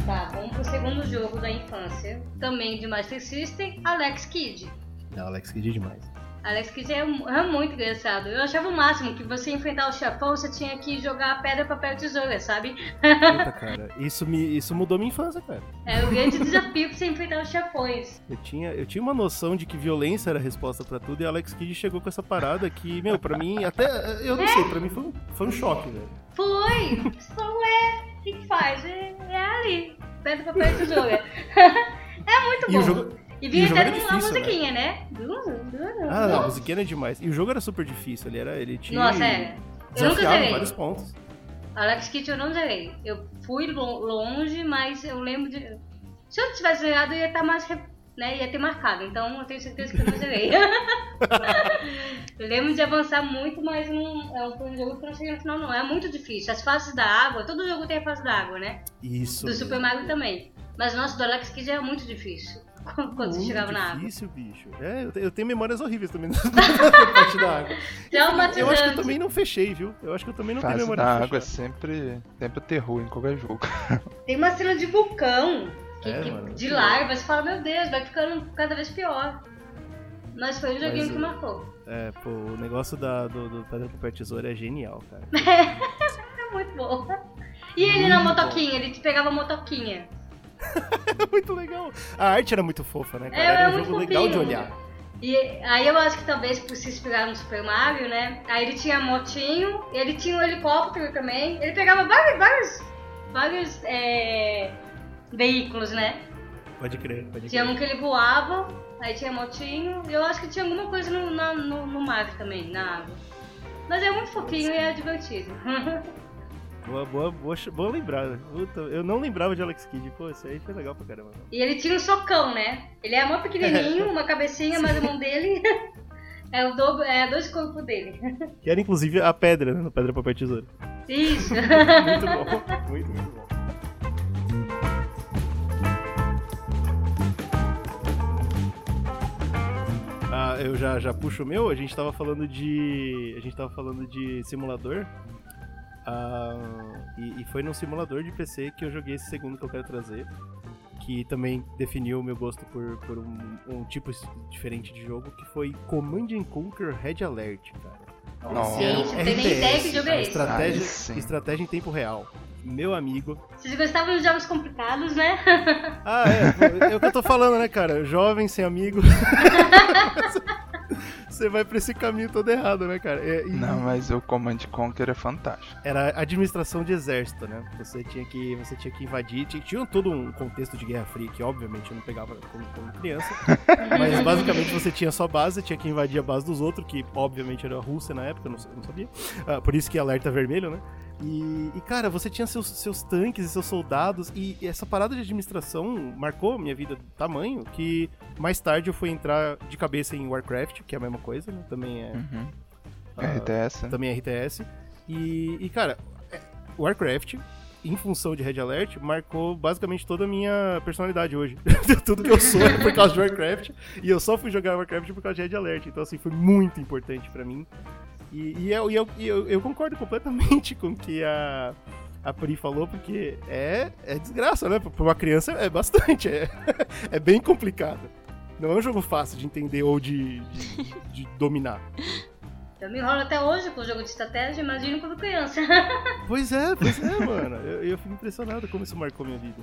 Tá, vamos pro segundo jogo da infância. Também de Master System, Alex Kidd. Não, Alex Kidd é demais. Alex Kidd é, é muito engraçado. Eu achava o máximo que você enfrentar o chefão, você tinha que jogar pedra, papel, tesoura, sabe? Puta, cara. Isso, me, isso mudou minha infância, cara. É o grande desafio pra você enfrentar os chefões. Eu tinha, eu tinha uma noção de que violência era a resposta pra tudo e Alex Kidd chegou com essa parada que, meu, pra mim, até. Eu não sei, pra mim foi, um- foi um choque, velho. Foi! Você falou, ué, o que, que faz? É, é ali. Pedra, papel, tesoura. é muito E bom. E vinha até era com uma difícil, musiquinha, né? Dum, Ah, não, a musiquinha era demais. E o jogo era super difícil, ele era. Ele tinha. Nossa, é. Eu nunca zerei. vários pontos. Alex Kidd eu não zerei. Eu fui lo- longe, mas eu lembro de. Se eu tivesse zerado, eu ia estar mais. re- Né, ia ter marcado. Então eu tenho certeza que eu não zerei. eu lembro de avançar muito, mas não, é um jogo que eu não cheguei no final, não. É muito difícil. As fases da água, todo jogo tem a fase da água, né? Isso. Do Super Mario também. Mas nossa, do Alex Kidd era muito difícil. Quando você Muito chegava na água. difícil, bicho. É, eu, eu tenho memórias horríveis também da parte da água. Traumatizante. Eu acho que eu também não fechei, viu? Eu acho que eu também não tenho Fase memória da água é sempre, sempre terror em qualquer jogo. Tem uma cena de vulcão. que- É, que- mano. de larva, você fala, meu Deus, vai ficando cada vez pior. Mas foi um joguinho Mas, que marcou. É, pô, o negócio da, do, do Pedra Papel Tesoura é genial, cara. É muito bom. E ele na Muito motoquinha, ele te pegava a motoquinha. Muito legal. A arte era muito fofa, né, cara? É, era um jogo legal de fofinho. olhar. E aí eu acho que talvez por se inspirar no Super Mario, né? Aí ele tinha motinho, ele tinha um helicóptero também. Ele pegava vários, vários, vários é, veículos, né? Pode crer, pode Tinha crer. um que ele voava, aí tinha motinho, e eu acho que tinha alguma coisa no, na- no, no mar também, na água. Mas é muito fofinho e é divertido. Boa, boa, boa, boa lembrada. Puta, eu não lembrava de Alex Kidd. Pô, isso aí foi legal pra caramba. E ele tinha um socão, né? Ele é mó pequenininho, uma cabecinha, mas a mão dele é o dobro, é dois corpos dele. Que era inclusive a pedra, né? No Pedra, Papel Tesoura. Isso. Muito bom. Muito, muito bom. Ah, eu já, já puxo o meu, a gente tava falando de. A gente tava falando de simulador. E, e foi num simulador de PC que eu joguei esse segundo que eu quero trazer. Que também definiu o meu gosto por, por um, um tipo diferente de jogo, que foi Command and Conquer Red Alert, cara. Nossa. Gente, não tem nem ideia que jogo é esse. Estratégia, sim. estratégia em tempo real. Meu amigo. Vocês gostavam de jogos complicados, né? Ah, é. É o que eu tô falando, né, cara? Jovem, sem amigo. Você vai pra esse caminho todo errado, né, cara? É, e Não, mas o Command Conquer é fantástico. Era administração de exército, né? Você tinha que, você tinha que invadir. Tinha, tinha todo um contexto de Guerra Fria que, obviamente, eu não pegava como, como criança. mas basicamente você tinha sua base, tinha que invadir a base dos outros, que obviamente era a Rússia na época, eu não, não sabia. Ah, por isso que alerta vermelho, né? E, e, cara, você tinha seus, seus tanques e seus soldados, e, e essa parada de administração marcou minha vida do tamanho que mais tarde eu fui entrar de cabeça em Warcraft, que é a mesma coisa, né? Também é. Uhum. ah, RTS. também é RTS. E, e, cara, é, Warcraft, em função de Red Alert, marcou basicamente toda a minha personalidade hoje. Tudo que eu sou é por causa de Warcraft. E eu só fui jogar Warcraft por causa de Red Alert. Então, assim, foi muito importante pra mim. E, e eu, e eu, e eu, eu concordo completamente com o que a, a Pri falou, porque é, é desgraça, né? Pra uma criança é bastante. É, é bem complicado. Não é um jogo fácil de entender ou de, de, de dominar. Eu me enrolo até hoje com o jogo de estratégia, imagino quando criança. Pois é, pois é, mano. Eu, eu fico impressionado como isso marcou minha vida.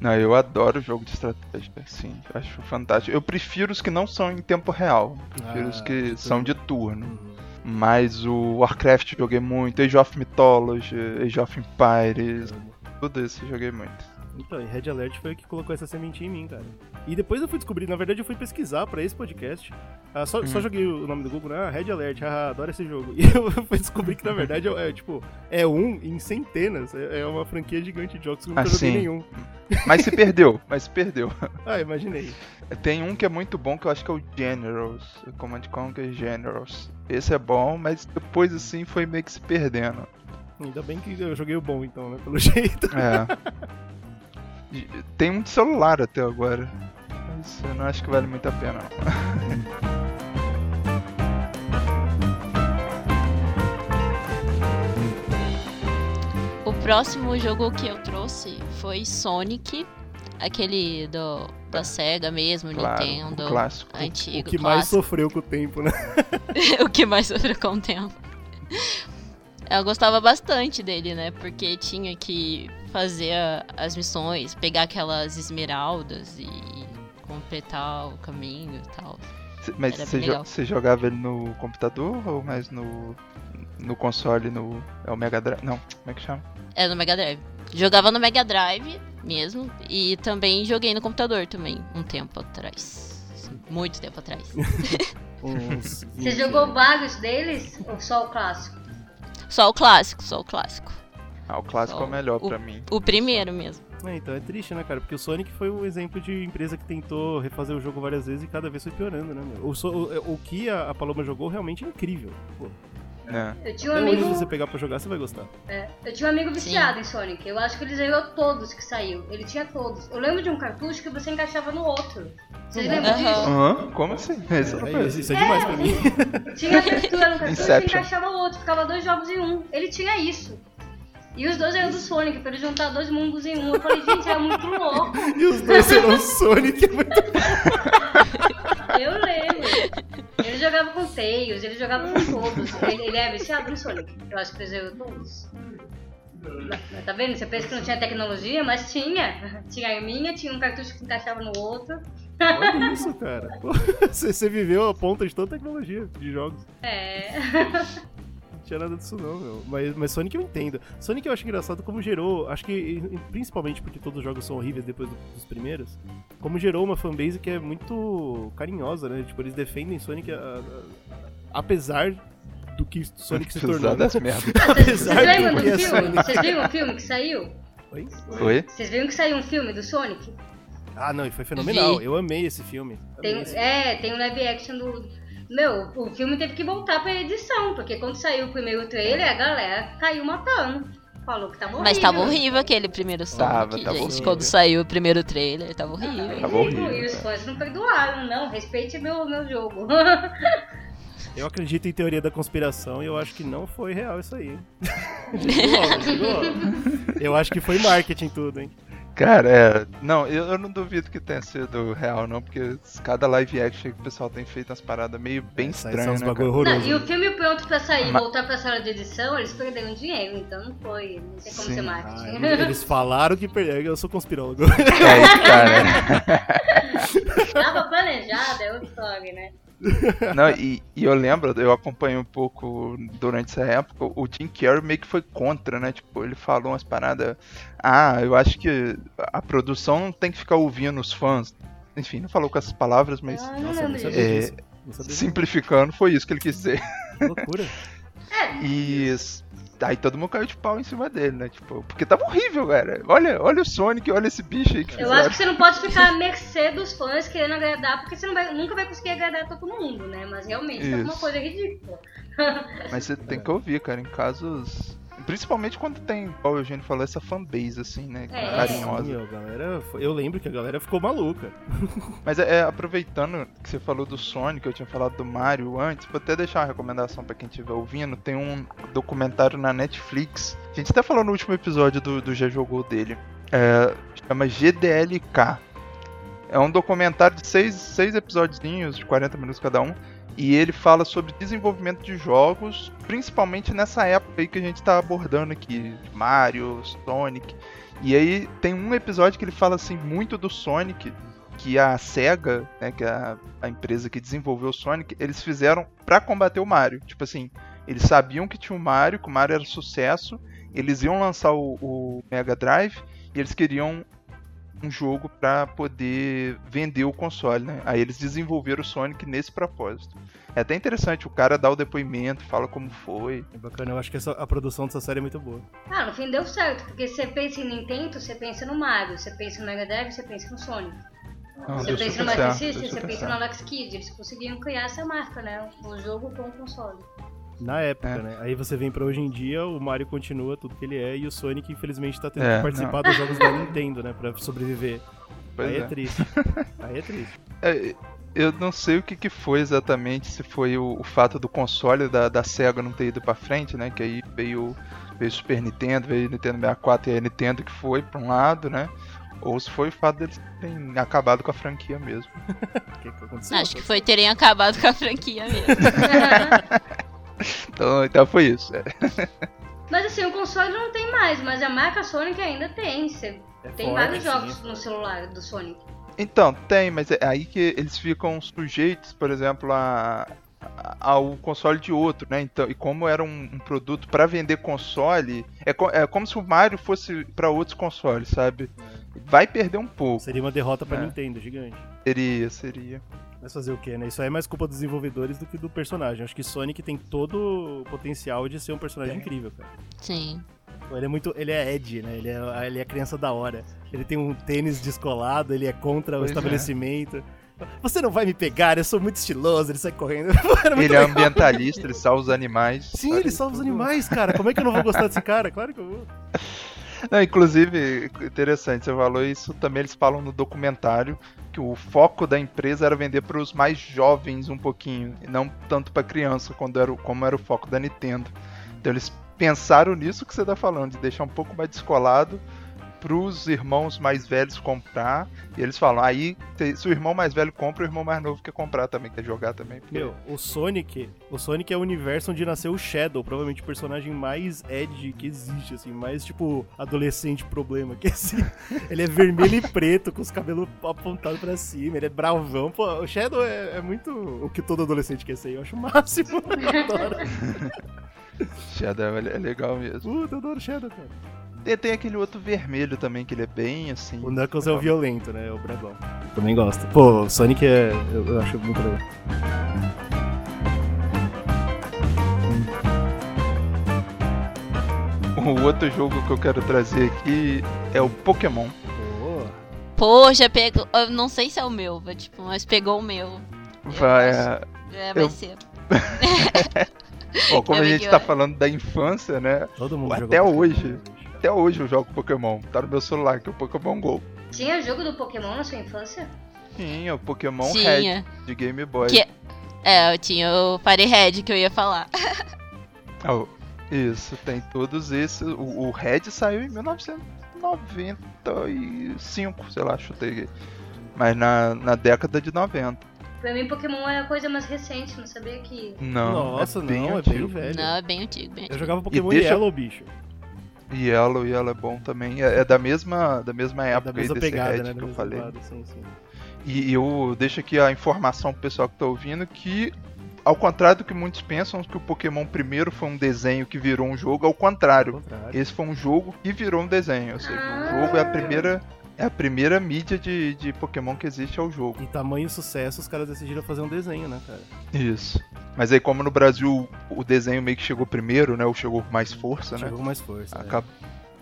Não, eu adoro jogo de estratégia, sim. Acho fantástico. Eu prefiro os que não são em tempo real. Prefiro Ah, os que tudo. são de turno. Mas o Warcraft joguei muito, Age of Mythology, Age of Empires, tudo isso eu joguei muito. Então, e Red Alert foi o que colocou essa sementinha em mim, cara. E depois eu fui descobrir, na verdade eu fui pesquisar pra esse podcast. Ah, só, só Hum. joguei o nome do Google, né? Ah, Red Alert, haha, adoro esse jogo. E eu fui descobrir que na verdade é, é, tipo, é um em centenas. É, é uma franquia gigante de jogos que eu nunca Ah, joguei nenhum. Mas se perdeu, mas se perdeu. Ah, imaginei. Tem um que é muito bom que eu acho que é o Generals, o Command Conquer Generals. Esse é bom, mas depois assim foi meio que se perdendo. Ainda bem que eu joguei o bom, então, né? Pelo jeito. É. Tem um de celular até agora. Mas eu não acho que vale muito a pena. não. O próximo jogo que eu trouxe foi Sonic, aquele do, da SEGA mesmo, Claro, Nintendo. o clássico. Antigo, o que mais clássico. sofreu com o tempo, né? o que mais sofreu com o tempo. Eu gostava bastante dele, né? Porque tinha que fazer a- as missões, pegar aquelas esmeraldas e completar o caminho e tal. Mas você, jo- você jogava ele no computador ou mais no, no console, no. É o Mega Drive? Não, como é que chama? É no Mega Drive. Jogava no Mega Drive mesmo e também joguei no computador também, um tempo atrás. Muito tempo atrás. Você 20 jogou vários deles ou só o clássico? Só o clássico, só o clássico. Ah, o clássico Só é o melhor o- pra mim. O primeiro mesmo. É, então é triste, né, cara? Porque o Sonic foi um exemplo de empresa que tentou refazer o jogo várias vezes e cada vez foi piorando, né, meu? O, so- o, o que a, a Paloma jogou realmente é incrível. Pô, né? Eu tinha um até hoje, amigo. se você pegar pra jogar, você vai gostar. É, eu tinha um amigo viciado em Sonic. Eu acho que ele zerou todos que saiu. Ele tinha todos. Eu lembro de um cartucho que você encaixava no outro. Vocês lembram Aham. disso? Aham, Como assim? Eu não É, isso é demais pra mim. Tinha abertura no cartucho e Inception. encaixava o outro. Ficava dois jogos em um. Ele tinha isso. E os dois eram do Sonic, pra ele juntar dois mundos em um. Eu falei, gente, é muito louco. E os dois serão Sonic. é muito- Eu lembro. Ele jogava com Tails, ele jogava com todos. Ele, ele é viciado no Sonic. Eu acho que ele zerou todos. Tá vendo? Você pensa que não tinha tecnologia, mas tinha. Tinha a arminha, tinha um cartucho que encaixava no outro. Olha isso, cara. Você, viveu a ponta de toda a tecnologia de jogos. É. tinha nada disso não, meu. Mas, mas Sonic eu entendo. Sonic eu acho engraçado como gerou, acho que principalmente porque todos os jogos são horríveis depois do, dos primeiros, como gerou uma fanbase que é muito carinhosa, né? Tipo, eles defendem Sonic a, a, a, apesar do que Sonic se tornou. Das. Apesar Vocês lembram do filme? Sonic. Vocês viram o filme que saiu? Oi? Oi? Vocês viram que saiu um filme do Sonic? Ah, não, e foi fenomenal. Eu amei esse filme. Tem, esse é, filme. tem um live action do. Meu, o filme teve que voltar pra edição, porque quando saiu o primeiro trailer, a galera caiu matando. Falou que tava horrível. Mas tava horrível aquele primeiro Sonic, tava, tava gente. Horrível. Quando saiu o primeiro trailer, tava horrível. Tava horrível. E os fãs não perdoaram, não. Respeite meu, meu jogo. Eu acredito em teoria da conspiração e eu acho que não foi real isso aí. eu acho que foi marketing tudo, hein? Cara, é. Não, eu, eu, não duvido que tenha sido real, não, porque cada live action que o pessoal tem feito umas paradas meio bem estranhas. Né, não, e o filme pronto pra sair e Mas... voltar pra sala de edição, eles perderam dinheiro, então não foi. Não tem como Sim. ser marketing. Ah, eles falaram que perderam, eu sou conspirólogo. É, cara. Tava planejado, é outra história, né? Não, e, e, eu lembro, eu acompanho um pouco durante essa época, o Jim Carrey meio que foi contra, né? Tipo, ele falou umas paradas. Ah, eu acho que a produção não tem que ficar ouvindo os fãs. Enfim, não falou com essas palavras, mas. Ah, Nossa, não é, simplificando, foi isso que ele quis dizer. Que loucura. É. E Aí todo mundo caiu de pau em cima dele, né? Tipo, porque tava horrível, cara. Olha, olha o Sonic, olha esse bicho aí que Eu fizeram. acho que você não pode ficar à mercê dos fãs querendo agradar, porque você não vai, nunca vai conseguir agradar todo mundo, né? Mas realmente é uma coisa ridícula. Mas você tem que ouvir, cara, em casos Principalmente quando tem, como o Eugênio falou, essa fanbase, assim, né? É. Carinhosa. Sim, galera, eu lembro que a galera ficou maluca. Mas é, é, aproveitando que você falou do Sonic, eu tinha falado do Mario antes, vou até deixar uma recomendação para quem estiver ouvindo. Tem um documentário na Netflix. A gente até falou no último episódio do, do Já Jogou dele. É, chama GDLK. É um documentário de seis, seis episódios de 40 minutos cada um e ele fala sobre desenvolvimento de jogos, principalmente nessa época aí que a gente está abordando aqui, Mario, Sonic. E aí tem um episódio que ele fala assim muito do Sonic, que a Sega, né, que é a, a empresa que desenvolveu o Sonic, eles fizeram para combater o Mario. Tipo assim, eles sabiam que tinha o Mario, que o Mario era sucesso, eles iam lançar o, o Mega Drive e eles queriam um jogo para poder vender o console, né? Aí eles desenvolveram o Sonic nesse propósito. É até interessante, o cara dá o depoimento, fala como foi. É bacana, eu acho que essa, a produção dessa série é muito boa. Ah, no fim deu certo, porque você pensa em Nintendo, você pensa no Mario, você pensa no Mega Drive, você pensa no Sonic. Não, você pensa no Master System, você pensa no Alex Kidd, eles conseguiram criar essa marca, né? O jogo com o console. Na época, é. né? Aí você vem pra hoje em dia, o Mario continua tudo que ele é e o Sonic, infelizmente, tá tendo é, que participar não. dos jogos da Nintendo, né? Pra sobreviver. Pois Aí é. é triste. Aí é triste. É, eu não sei o que, que foi exatamente, se foi o, o fato do console da, da SEGA não ter ido pra frente, né? Que aí veio, veio Super Nintendo, veio Nintendo 64 e a Nintendo que foi pra um lado, né? Ou se foi o fato deles terem acabado com a franquia mesmo. que que aconteceu? Acho que foi terem acabado com a franquia mesmo. então, então foi isso. É. Mas assim, o console não tem mais, mas a marca Sonic ainda tem. Você é tem forte, vários jogos sim, no celular do Sonic. Então, tem, mas é aí que eles ficam sujeitos, por exemplo, a, ao console de outro, né? Então, e como era um, um produto para vender console, é, co é, como se o Mario fosse para outros consoles, sabe? Vai perder um pouco. Seria uma derrota para é. Nintendo, gigante. Seria, seria. Mas fazer o que, né? Isso aí é mais culpa dos desenvolvedores do que do personagem. Acho que Sonic tem todo o potencial de ser um personagem é. incrível, cara. Sim. Ele é muito. Ele é Ed, né? Ele é, ele é a criança da hora. Ele tem um tênis descolado, ele é contra pois o é. estabelecimento. É. Você não vai me pegar, eu sou muito estiloso, ele sai correndo. ele é ambientalista, ele salva os animais. Sim, ele salva os animais, cara. Como é que eu não vou gostar desse cara? Claro que eu vou. Não, inclusive, interessante, você falou isso, também eles falam no documentário que o foco da empresa era vender para os mais jovens um pouquinho, e não tanto para criança, quando era, como era o foco da Nintendo. Então eles pensaram nisso que você está falando, de deixar um pouco mais descolado pros irmãos mais velhos comprar. E eles falam, aí se, o irmão mais velho compra, o irmão mais novo quer comprar também, quer jogar também. porque- Meu, o Sonic, o Sonic é o universo onde nasceu o Shadow, provavelmente o personagem mais edgy que existe, assim, mais tipo adolescente problema, que assim, ele é vermelho e preto, com os cabelos apontados pra cima, ele é bravão, pô, o Shadow é, é muito o que todo adolescente quer ser, eu acho o máximo, eu adoro. Shadow é legal mesmo. Puta, eu adoro Shadow, cara. E tem aquele outro vermelho também, que ele é bem assim. O Knuckles é o violento, né, é o bravão. Também gosto. Pô, o Sonic é, eu, eu acho muito legal. O outro jogo que eu quero trazer aqui é o Pokémon. Pô, Poxa, pegou. Eu não sei se é o meu, mas, tipo, mas pegou o meu. Vai, acho. é, É, vai Eu- ser. Bom, como Eu a gente tá eu- falando da infância, né? todo mundo Até jogou Pokémon, hoje. bicho. Até hoje eu jogo Pokémon. Tá no meu celular, que é o Pokémon GO. Tinha jogo do Pokémon na sua infância? Sim, é o Pokémon Red Tinha. de Game Boy. Que- É, eu tinha o Party Red que eu ia falar. Oh, isso, tem todos esses. O, o Red saiu em 1995, sei lá, chutei. Mas na, na década de 90. Pra mim, Pokémon é a coisa mais recente, não sabia que. Não, Nossa, é bem não, é bem antigo. velho. Não, é bem antigo, bem Eu antigo. jogava Pokémon deixa- Yellow, bicho. Yellow, Yellow é bom também. É, é da mesma, da mesma É época da aí mesma desse pegada, Red né? que Da eu falei. lado, sim, sim. E eu deixo aqui a informação pro pessoal que tá ouvindo que, ao contrário do que muitos pensam, que o Pokémon primeiro foi um desenho que virou um jogo, ao Ao contrário. contrário. Esse foi um jogo que virou um desenho. Ou seja, o jogo é a primeira. É a primeira mídia de, de Pokémon que existe ao jogo. Em tamanho sucesso, os caras decidiram fazer um desenho, né, cara? Isso. Mas aí, como no Brasil o desenho meio que chegou primeiro, né? Ou chegou com mais força, né? Chegou com mais força. é. Acab...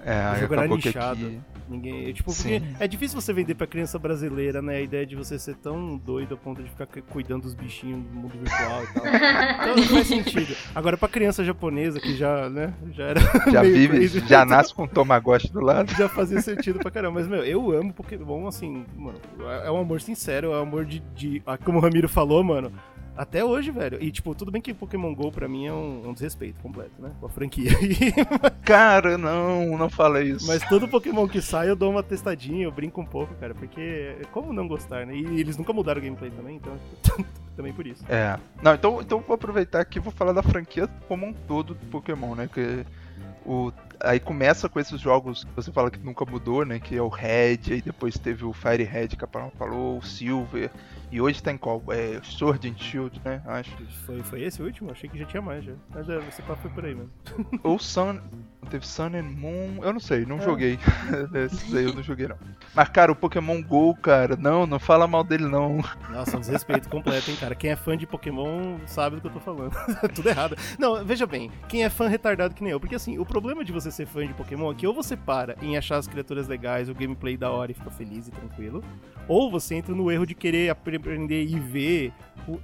É, era acabou que aqui. Ninguém, é, tipo, Sim. porque é difícil você vender pra criança brasileira, né? A ideia de você ser tão doido a ponto de ficar cu- cuidando dos bichinhos do mundo virtual e tal. Então não faz sentido. Agora, pra criança japonesa que já, né, já era Já meio vive, crazy, já nasce com o Tamagotchi do lado. já fazia sentido pra caramba. Mas, meu, eu amo Pokémon, assim, mano, é um amor sincero, é um amor de, de- ah, como o Ramiro falou, mano, até hoje, velho. E, tipo, tudo bem que Pokémon GO pra mim é um, um desrespeito completo, né, com a franquia. Cara, não, não fala isso. Mas todo Pokémon que sai eu dou uma testadinha, eu brinco um pouco, cara, porque como não gostar, né? E eles nunca mudaram o gameplay também, então também por isso. É. Não, então, então vou aproveitar aqui e vou falar da franquia como um todo do Pokémon, né? Que o, aí começa com esses jogos que você fala que nunca mudou, né? Que é o Red, aí depois teve o Fire Red que a Paula falou, o Silver, e hoje tem qual? É Sword and Shield, né? Acho. Foi, foi esse o último? Achei que já tinha mais já. Mas é, esse papo foi por aí mesmo. Ou Sun. Teve Sun and Moon. Eu não sei, não É. joguei. Esses aí eu não joguei, não. Mas, cara, o Pokémon GO, cara, não, não fala mal dele, não. Nossa, um desrespeito completo, hein, cara. Quem é fã de Pokémon sabe do que eu tô falando. Tudo errado. Não, veja bem, quem é fã retardado que nem eu. Porque assim, o problema de você ser fã de Pokémon é que ou você para em achar as criaturas legais, o gameplay da hora e fica feliz e tranquilo. Ou você entra no erro de querer aprender IV,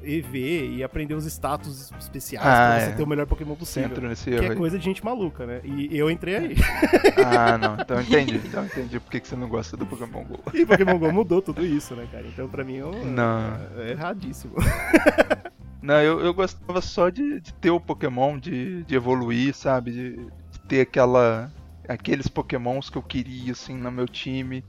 EV e aprender os status especiais Ah, pra você é. ter o melhor Pokémon possível. entra nesse Que erro é aí. coisa de gente maluca, né? E eu entrei aí. Ah, não, então eu entendi. Então eu entendi por que que você não gosta do Pokémon GO. E Pokémon GO mudou tudo isso, né, cara? Então pra mim é, um- Não. é erradíssimo. Não, eu, eu gostava só de, de ter o Pokémon, de, de evoluir, sabe? De, de ter aquela. aqueles Pokémons que eu queria, assim, no meu time.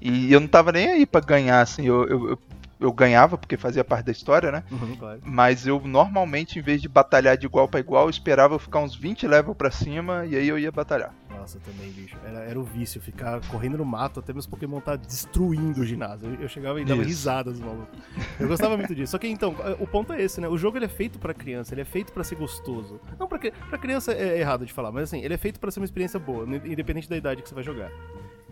E eu não tava nem aí pra ganhar, assim, eu, eu, eu, eu ganhava porque fazia parte da história, né? Uhum, claro. Mas eu normalmente, em vez de batalhar de igual pra igual, eu esperava eu ficar uns 20 levels pra cima e aí eu ia batalhar. Nossa, também, bicho. Era, era o vício, ficar correndo no mato até meus Pokémon tá destruindo o ginásio. Eu, eu chegava e dava Isso. risadas, maluco. Eu gostava muito disso. Só que então, o ponto é esse, né? O jogo ele é feito pra criança, ele é feito pra ser gostoso. Não pra, pra criança é errado de falar, mas assim, ele é feito pra ser uma experiência boa, independente da idade que você vai jogar.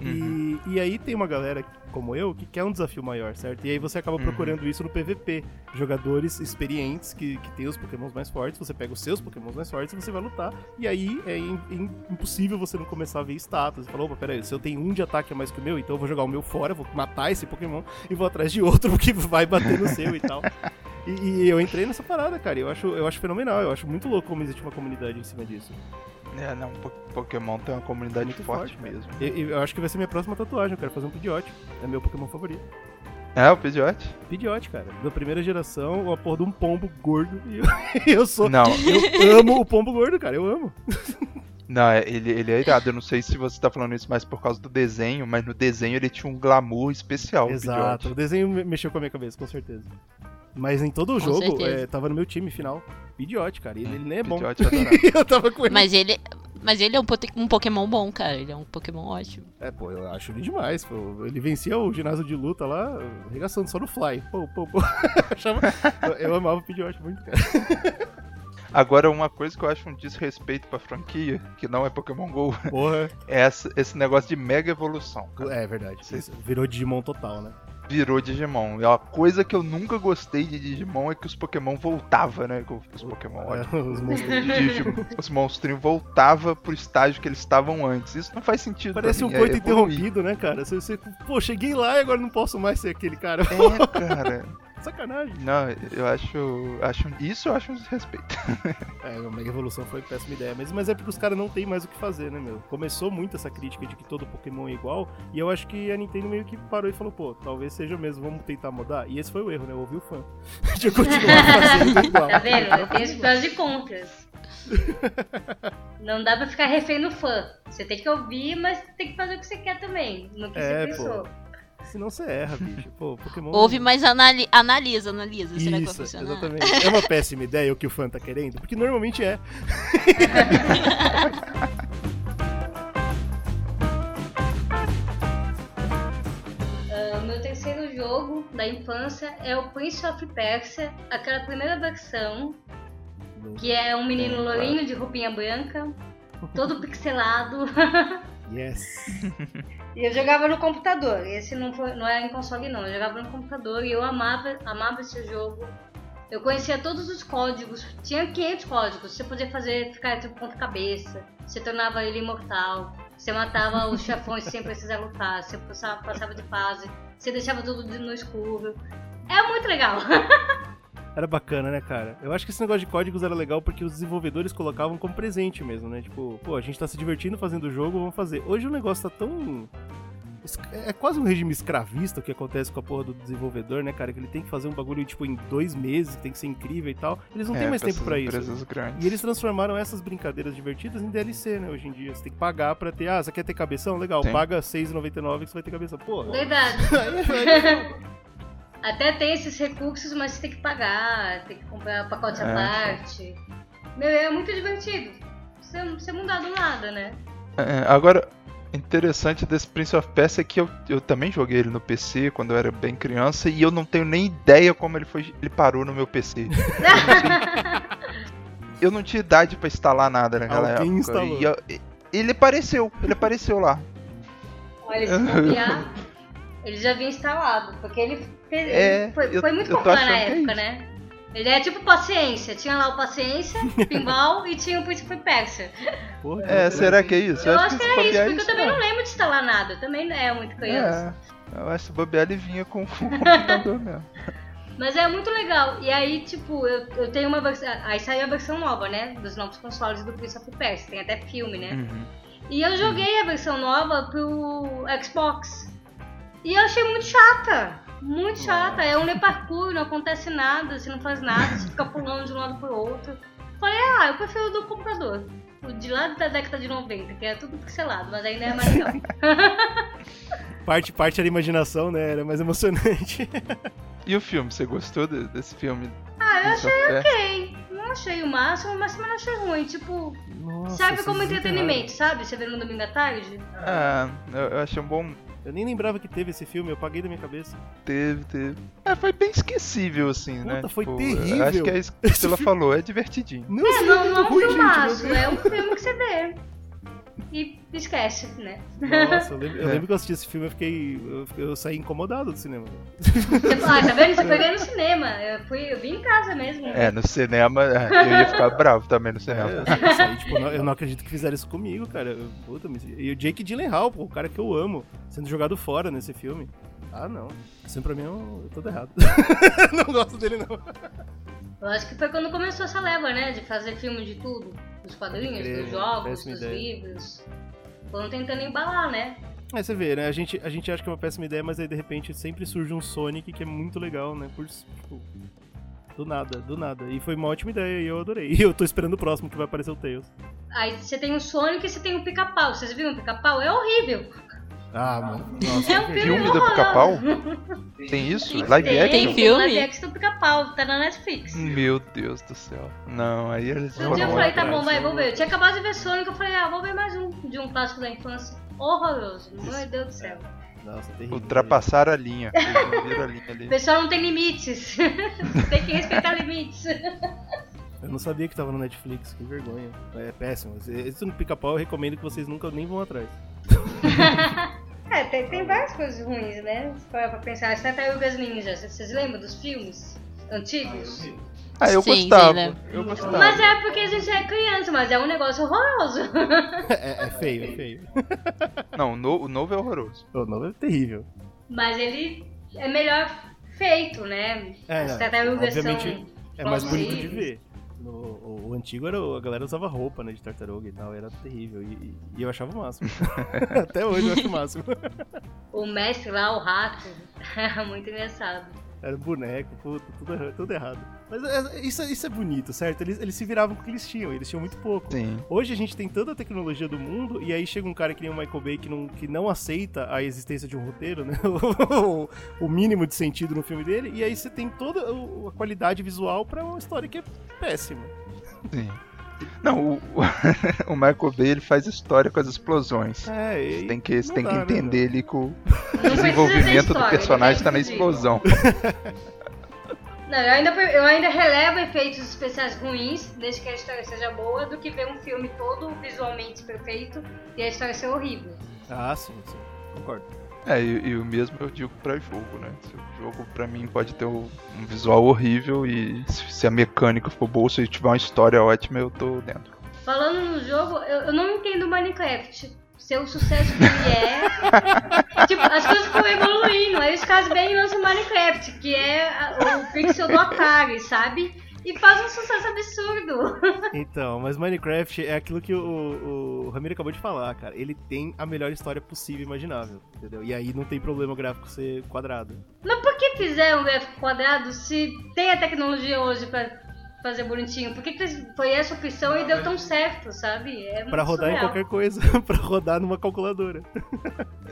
E, e aí tem uma galera como eu que quer um desafio maior, certo? E aí você acaba Uhum. procurando isso no PVP. Jogadores experientes que, que tem os pokémons mais fortes, você pega os seus pokémons mais fortes e você vai lutar. E aí é im- im- impossível você não começar a ver status. Você fala, opa, peraí, se eu tenho um de ataque a mais que o meu, então eu vou jogar o meu fora, vou matar esse pokémon e vou atrás de outro que vai bater no seu e tal. E, e eu entrei nessa parada, cara. Eu acho, eu acho fenomenal. Eu acho muito louco como existe uma comunidade em cima disso. É, não, Po- Pokémon tem uma comunidade Muito forte, forte, mesmo. E, e eu acho que vai ser minha próxima tatuagem. Eu quero fazer um Pidgeot. É meu Pokémon favorito. É, o Pidgeot? Pidgeot, cara. Da primeira geração, a porra de um pombo gordo. E eu, eu sou. Não, Eu amo o pombo gordo, cara. Eu amo. Não, é- ele, ele é irado. Eu não sei se você tá falando isso mais por causa do desenho, mas no desenho ele tinha um glamour especial. Exato, o desenho me- mexeu com a minha cabeça, com certeza. Mas em todo o Com jogo, é, tava no meu time final. Pidgeot, cara. Ele, ele nem é bom. Pidgeot eu tava com ele. Mas ele. Mas ele é um, um Pokémon bom, cara. Ele é um Pokémon ótimo. É, pô, eu acho ele demais. Pô. Ele vencia o ginásio de luta lá, arregaçando só no fly. Pô, pô, pô. Eu, eu amava o Pidgeot muito, cara. Agora, uma coisa que eu acho um desrespeito pra franquia, que não é Pokémon GO, Porra. é essa- esse negócio de mega evolução. cara. É verdade. Isso Virou Digimon total, né? Virou Digimon. E uma coisa que eu nunca gostei de Digimon é que os Pokémon voltavam, né? Os Pokémon, olha. É, os monstros. Digimon, os monstrinhos voltavam pro estágio que eles estavam antes. Isso não faz sentido. Parece um é coito evoluir. interrompido, né, cara? Você, você, pô, cheguei lá e agora não posso mais ser aquele cara. É, cara. Sacanagem. Não, eu acho. acho isso eu acho um desrespeito. É, a Mega Evolução foi péssima ideia. Mas, mas é porque os caras não tem mais o que fazer, né, meu? Começou muito essa crítica de que todo Pokémon é igual. E eu acho que a Nintendo meio que parou e falou, pô, talvez seja mesmo, vamos tentar mudar. E esse foi o erro, né? Eu ouvi o fã. De eu continuar fazendo igual. Tá vendo? Tem os prós e contras. Não dá pra ficar refém no fã. Você tem que ouvir, mas tem que fazer o que você quer também. No que É, você pô. Senão você erra, bicho. Pô, Pokémon. Ouve, mas anali analisa, analisa. Será que vai Isso, funcionar? exatamente. É uma péssima ideia o que o fã tá querendo? Porque normalmente é. Ah, O meu terceiro jogo da infância é o Prince of Persia, aquela primeira versão, que é um menino lourinho de roupinha branca, todo pixelado. Yes. E eu jogava no computador. Esse não, foi, não era em console, não. Eu jogava no computador e eu amava, amava esse jogo. Eu conhecia todos os códigos. Tinha 500 códigos. Você podia fazer, ficar tipo ponta cabeça. Você tornava ele imortal. Você matava os chefões sem precisar lutar. Você passava, passava de fase. Você deixava tudo no escuro. É muito legal. Era bacana, né, cara? Eu acho que esse negócio de códigos era legal porque os desenvolvedores colocavam como presente mesmo, né? Tipo, pô, a gente tá se divertindo fazendo o jogo, vamos fazer. Hoje o negócio tá tão. É quase um regime escravista o que acontece com a porra do desenvolvedor, né, cara? Que ele tem que fazer um bagulho, tipo, em dois meses, que tem que ser incrível e tal. Eles não É, têm mais tempo pra isso. empresas grandes. E eles transformaram essas brincadeiras divertidas em DLC, né, hoje em dia. Você tem que pagar pra ter. Ah, você quer ter cabeção? Legal, Sim. paga R$6,99 que você vai ter cabeção. Porra. Verdade. Até tem esses recursos, mas você tem que pagar. Tem que comprar pacote à É. parte. Meu, é muito divertido. Você, você não dá do nada, né? É, agora, interessante desse Prince of Persia é que eu, eu também joguei ele no PC quando eu era bem criança e eu não tenho nem ideia como ele foi ele parou no meu PC. Eu não, tinha idade pra instalar nada naquela Alguém época. instalou. E eu- ele apareceu, ele apareceu lá. Olha, se copiar, ele já vinha instalado. Porque ele fez, É, foi, eu- foi muito eu popular na é época, isso. né? Ele é tipo paciência. Tinha lá o paciência, pinball e tinha o Príncipe Persa. porra, É, será que é isso? Eu acho que era isso, bobear porque eu também não. não lembro de instalar nada. Eu também não é muito criança. É, eu acho que bobear ele vinha com o computador mesmo. Mas é muito legal. E aí, tipo, eu, eu tenho uma versão. Aí saiu a versão nova, né? Dos novos consoles do Prince of Persia. Tem até filme, né? Uhum. E eu joguei a versão nova pro Xbox. E eu achei muito chata. Muito chata. É um parkour, não acontece nada, você não faz nada, você fica pulando de um lado pro outro. Falei, ah, eu prefiro o do computador. O de lá da década de 90, que é tudo pixelado, mas ainda é mais legal. Parte, parte era imaginação, né? Era mais emocionante. E o filme, você gostou de- desse filme? Ah, eu achei. Não achei o máximo, mas também não achei ruim. Tipo, Nossa, serve como entretenimento, sabe? Você vê no domingo à tarde. Ah, eu, eu achei um bom. Eu nem lembrava que teve esse filme, eu paguei da minha cabeça. Teve, teve. É, foi bem esquecível, assim, né? Puta, foi Tipo, terrível. Acho que é isso que ela falou, é divertidinho. Não, É, esse não, filme não é um filmaço, é um filme que você vê. E esquece, né? Nossa, eu lembro, eu É. lembro que eu assisti esse filme, eu fiquei. Eu, fiquei- eu saí incomodado do cinema. Você fala, ah, tá vendo? Você foi ver no cinema. Eu, fui, eu vim em casa mesmo. É, no cinema, é, eu ia ficar bravo também no cinema. É, eu saí, tipo, não- eu não acredito que fizeram isso comigo, cara. Eu- Puta, me- e o Jake Gyllenhaal, pô, o cara que eu amo, sendo jogado fora nesse filme. Ah, não. Isso pra mim é um- todo errado. não gosto dele, não. Eu acho que foi quando começou essa leva, né? De fazer filme de tudo. Dos quadrinhos, crer, dos jogos, dos ideia. livros. Foram tentando embalar, né? Aí você vê, né? A gente, a gente acha que é uma péssima ideia, mas aí de repente sempre surge um Sonic que é muito legal, né? Por, tipo, do nada, do nada. E foi uma ótima ideia e eu adorei. E eu tô esperando o próximo que vai aparecer o Tails. Aí você tem o Sonic e você tem o pica-pau. Vocês viram o pica-pau? É horrível. Ah, mano. Nossa, É um filme Filme do pica-pau? Tem isso? Live Tem, action? Tem filme? Live action do pica-pau, tá na Netflix. Meu Deus do céu. Não, aí eles Um dia eu falei, tá bom, vai, vou ver. Eu tinha acabado de ver Sonic, eu falei, ah, vou ver mais um de um clássico da infância. Horroroso, meu Deus do céu. Nossa, terrível. Ultrapassaram a linha. A linha ali. O pessoal não tem limites. tem que respeitar limites. Eu não sabia que tava no Netflix, que vergonha. É péssimo. Esse no pica-pau eu recomendo que vocês nunca nem vão atrás. É, tem, tem várias coisas ruins, né? Pra pensar, as tartarugas ninjas, vocês lembram dos filmes antigos? Ah, eu Sim, sim, gostava. né? Eu gostava. Mas é porque a gente é criança, mas é um negócio horroroso. É, é feio, é feio. Não, o no- o novo é horroroso. O nome é terrível. Mas ele é melhor feito, né? É, As tartarugas são. É mais bonito de ver. No, o, o antigo era o- a galera usava roupa, né, de tartaruga e tal, era terrível. E, e- eu achava o máximo. Até hoje eu acho o máximo. O mestre lá, o rato, muito engraçado. Era boneco, puta, tudo, tudo errado. Mas é- isso, isso é bonito, certo? Eles, eles se viravam com o que eles tinham, eles tinham muito pouco. Sim. Hoje a gente tem tanta tecnologia do mundo, e aí chega um cara que nem o Michael Bay que não, que não aceita a existência de um roteiro, né? o, o mínimo de sentido no filme dele, e aí você tem toda o- a qualidade visual pra uma história que é péssima. Sim. Não, o, o Michael Bay ele faz história com as explosões. É, Você tem que, você tem que dá, né, entender ali que o Não precisa ter desenvolvimento do história, personagem ele tá na é explosão. Não, eu ainda, eu ainda relevo efeitos especiais ruins, desde que a história seja boa, do que ver um filme todo visualmente perfeito e a história ser horrível. Ah, sim, sim. Concordo. É, e, e o mesmo eu digo pra jogo, né? Se o jogo pra mim pode ter um um visual horrível e se se a mecânica for boa, se tiver uma história ótima, eu tô dentro. Falando no jogo, eu, eu não entendo Minecraft. Ser o sucesso que ele é. tipo, as coisas estão evoluindo. Aí os caras vêm e lançam Minecraft, que é o pixel do Atari, sabe? E faz um sucesso absurdo. Então, mas Minecraft é aquilo que o, o, Ramiro acabou de falar, cara. Ele tem a melhor história possível e imaginável, entendeu? E aí não tem problema o gráfico ser quadrado. Mas por que fizeram um gráfico quadrado se tem a tecnologia hoje pra fazer bonitinho? Por que, que foi essa opção e deu tão certo, sabe? É Pra rodar em surreal. qualquer coisa, pra rodar numa calculadora.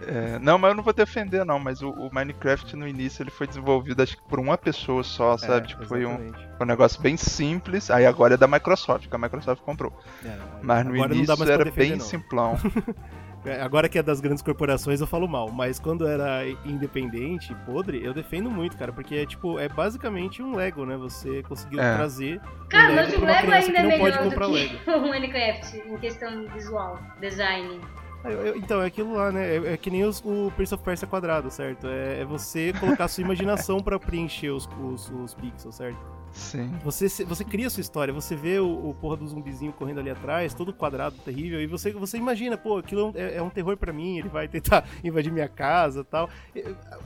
É, não, mas eu não vou defender não, mas o, o Minecraft no início ele foi desenvolvido acho que por uma pessoa só, sabe? É, tipo, foi um, um negócio bem simples, aí agora é da Microsoft, que a Microsoft comprou. É, Mas no início era defender, bem não. simplão. É, Agora que é das grandes corporações eu falo mal, mas quando era independente, podre, eu defendo muito, cara, porque é tipo, é basicamente um Lego, né? Você conseguiu É. trazer Cara, um mas Lego o Lego ainda é melhor do Lego. que o Minecraft em questão visual, design. Eu- eu- Então, é aquilo lá, né? É, é que nem os- o Prince of Persia quadrado, certo? É, é você colocar sua imaginação pra preencher os, os, os pixels, certo? Sim. Você, você cria a sua história, você vê o, o porra do zumbizinho correndo ali atrás, todo quadrado, terrível, e você, você imagina, pô, aquilo é, é um terror pra mim, ele vai tentar invadir minha casa tal.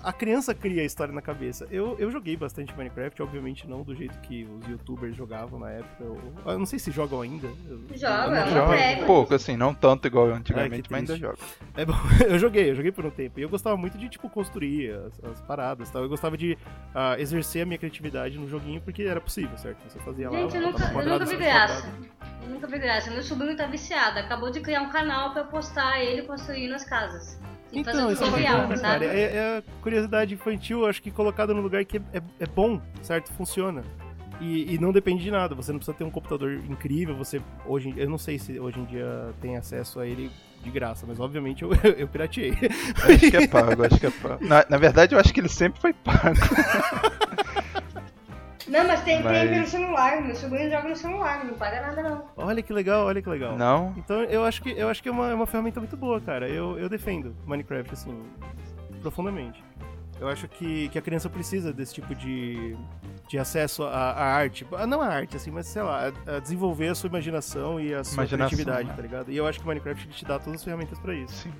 A criança cria a história na cabeça. Eu, eu joguei bastante Minecraft, obviamente não do jeito que os youtubers jogavam na época. Eu, eu não sei se jogam ainda. Joga, é. Joga pouco, assim, não tanto igual antigamente, Ai, mas ainda joga. É bom, eu joguei, eu joguei por um tempo. E eu gostava muito de, tipo, construir as, as paradas tal. Eu gostava de ah, exercer a minha criatividade no joguinho porque era possível, certo? Você fazia lá. Gente, eu nunca, eu nunca vi graça. Eu nunca vi graça. Meu sobrinho tá viciado. Acabou de criar um canal pra postar ele construindo as casas. E Então, isso é tutorial, bacana, sabe? cara. É, é a curiosidade infantil, acho que colocada num lugar que é, é- é bom, certo? Funciona. E, e não depende de nada, você não precisa ter um computador incrível, você hoje eu não sei se hoje em dia tem acesso a ele de graça, mas obviamente eu, eu pirateei. Acho que é pago, acho que é pago. Na, na verdade, eu acho que ele sempre foi pago. Não, mas tem, Mas- tem pelo celular. Meu sobrinho joga no celular, não paga nada não. olha que legal, olha que legal. Não? Então eu acho que eu acho que é uma, é uma ferramenta muito boa, cara. Eu, eu defendo Minecraft assim profundamente. Eu acho que, que a criança precisa desse tipo de, de acesso à, à arte. Não a arte, assim, mas sei lá, a, a desenvolver a sua imaginação e a sua Imaginação, criatividade, né? tá ligado? E eu acho que o Minecraft ele te dá todas as ferramentas pra isso. Sim.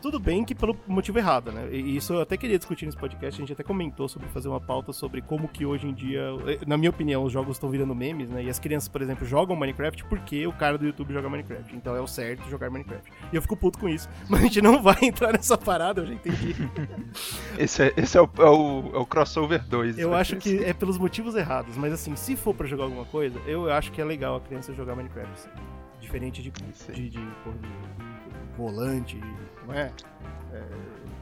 Tudo bem que pelo motivo errado, né? E isso eu até queria discutir nesse podcast, a gente até comentou sobre fazer uma pauta sobre como que hoje em dia, eh, na minha opinião, os jogos estão virando memes, né? E as crianças, por exemplo, jogam Minecraft porque o cara do YouTube joga Minecraft. Então é o certo jogar Minecraft. E eu fico puto com isso. Mas a gente não vai entrar nessa parada, eu já entendi. Esse é, esse é, o, é, o, é o crossover 2. Eu acho que é pelos motivos errados, mas assim, se for pra jogar alguma coisa, eu acho que é legal a criança jogar Minecraft. sim. Diferente de, de, de, de volante, não é? É,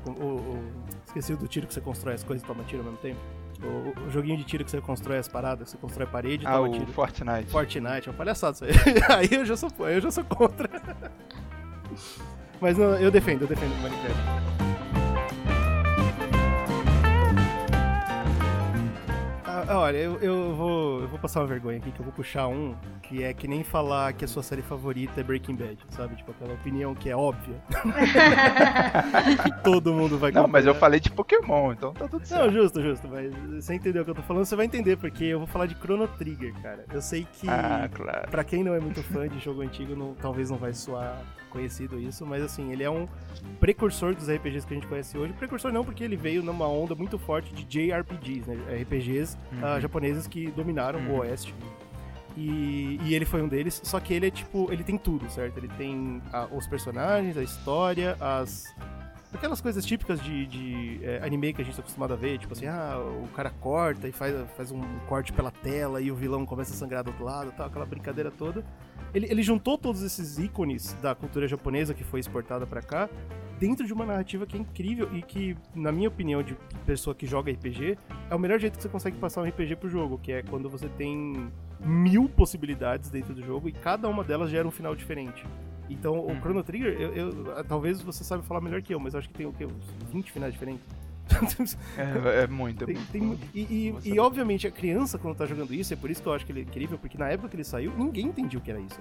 o, o- esqueci do tiro que você constrói as coisas e toma tiro ao mesmo tempo. O, o joguinho de tiro que você constrói as paradas, você constrói parede e Ah, toma o tiro. Fortnite. Fortnite, é uma palhaçada isso aí. aí eu já sou, eu já sou contra. Mas não, eu defendo, eu defendo o Minecraft. Olha, eu, eu, vou, eu vou passar uma vergonha aqui, que eu vou puxar um que é que nem falar que a sua série favorita é Breaking Bad, sabe? Tipo, aquela opinião que é óbvia. que todo mundo vai Não, mas eu falei de Pokémon, então tá tudo Não, certo. justo, justo, mas você entendeu o que eu tô falando, você vai entender, porque eu vou falar de Chrono Trigger, cara. Eu sei que, Ah, claro. pra quem não é muito fã de jogo antigo, não- talvez não vai soar conhecido isso, mas assim, ele é um precursor dos RPGs que a gente conhece hoje. Precursor não, porque ele veio numa onda muito forte de JRPGs, né? RPGs ah, Uhum. japoneses que dominaram o Uhum. Oeste. E, e ele foi um deles, só que ele é tipo, ele tem tudo, certo? Ele tem ah, os personagens, a história, as. Aquelas coisas típicas de, de, é, anime que a gente tá acostumado a ver, tipo assim, ah, o cara corta e faz, faz um corte pela tela e o vilão começa a sangrar do outro lado, tal, aquela brincadeira toda. Ele, ele juntou todos esses ícones da cultura japonesa que foi exportada pra cá dentro de uma narrativa que é incrível e que, na minha opinião, de pessoa que joga RPG, é o melhor jeito que você consegue passar um RPG pro jogo, que é quando você tem mil possibilidades dentro do jogo e cada uma delas gera um final diferente. Então, o Uhum. Chrono Trigger, eu, eu- talvez você saiba falar melhor que eu, mas eu acho que tem o quê? Uns 20 finais diferentes? É, é muito, é Tem- muito. tem e, e- e, não- obviamente a criança quando tá jogando isso, é por isso que eu acho que ele é incrível, porque na época que ele saiu, ninguém entendia o que era isso.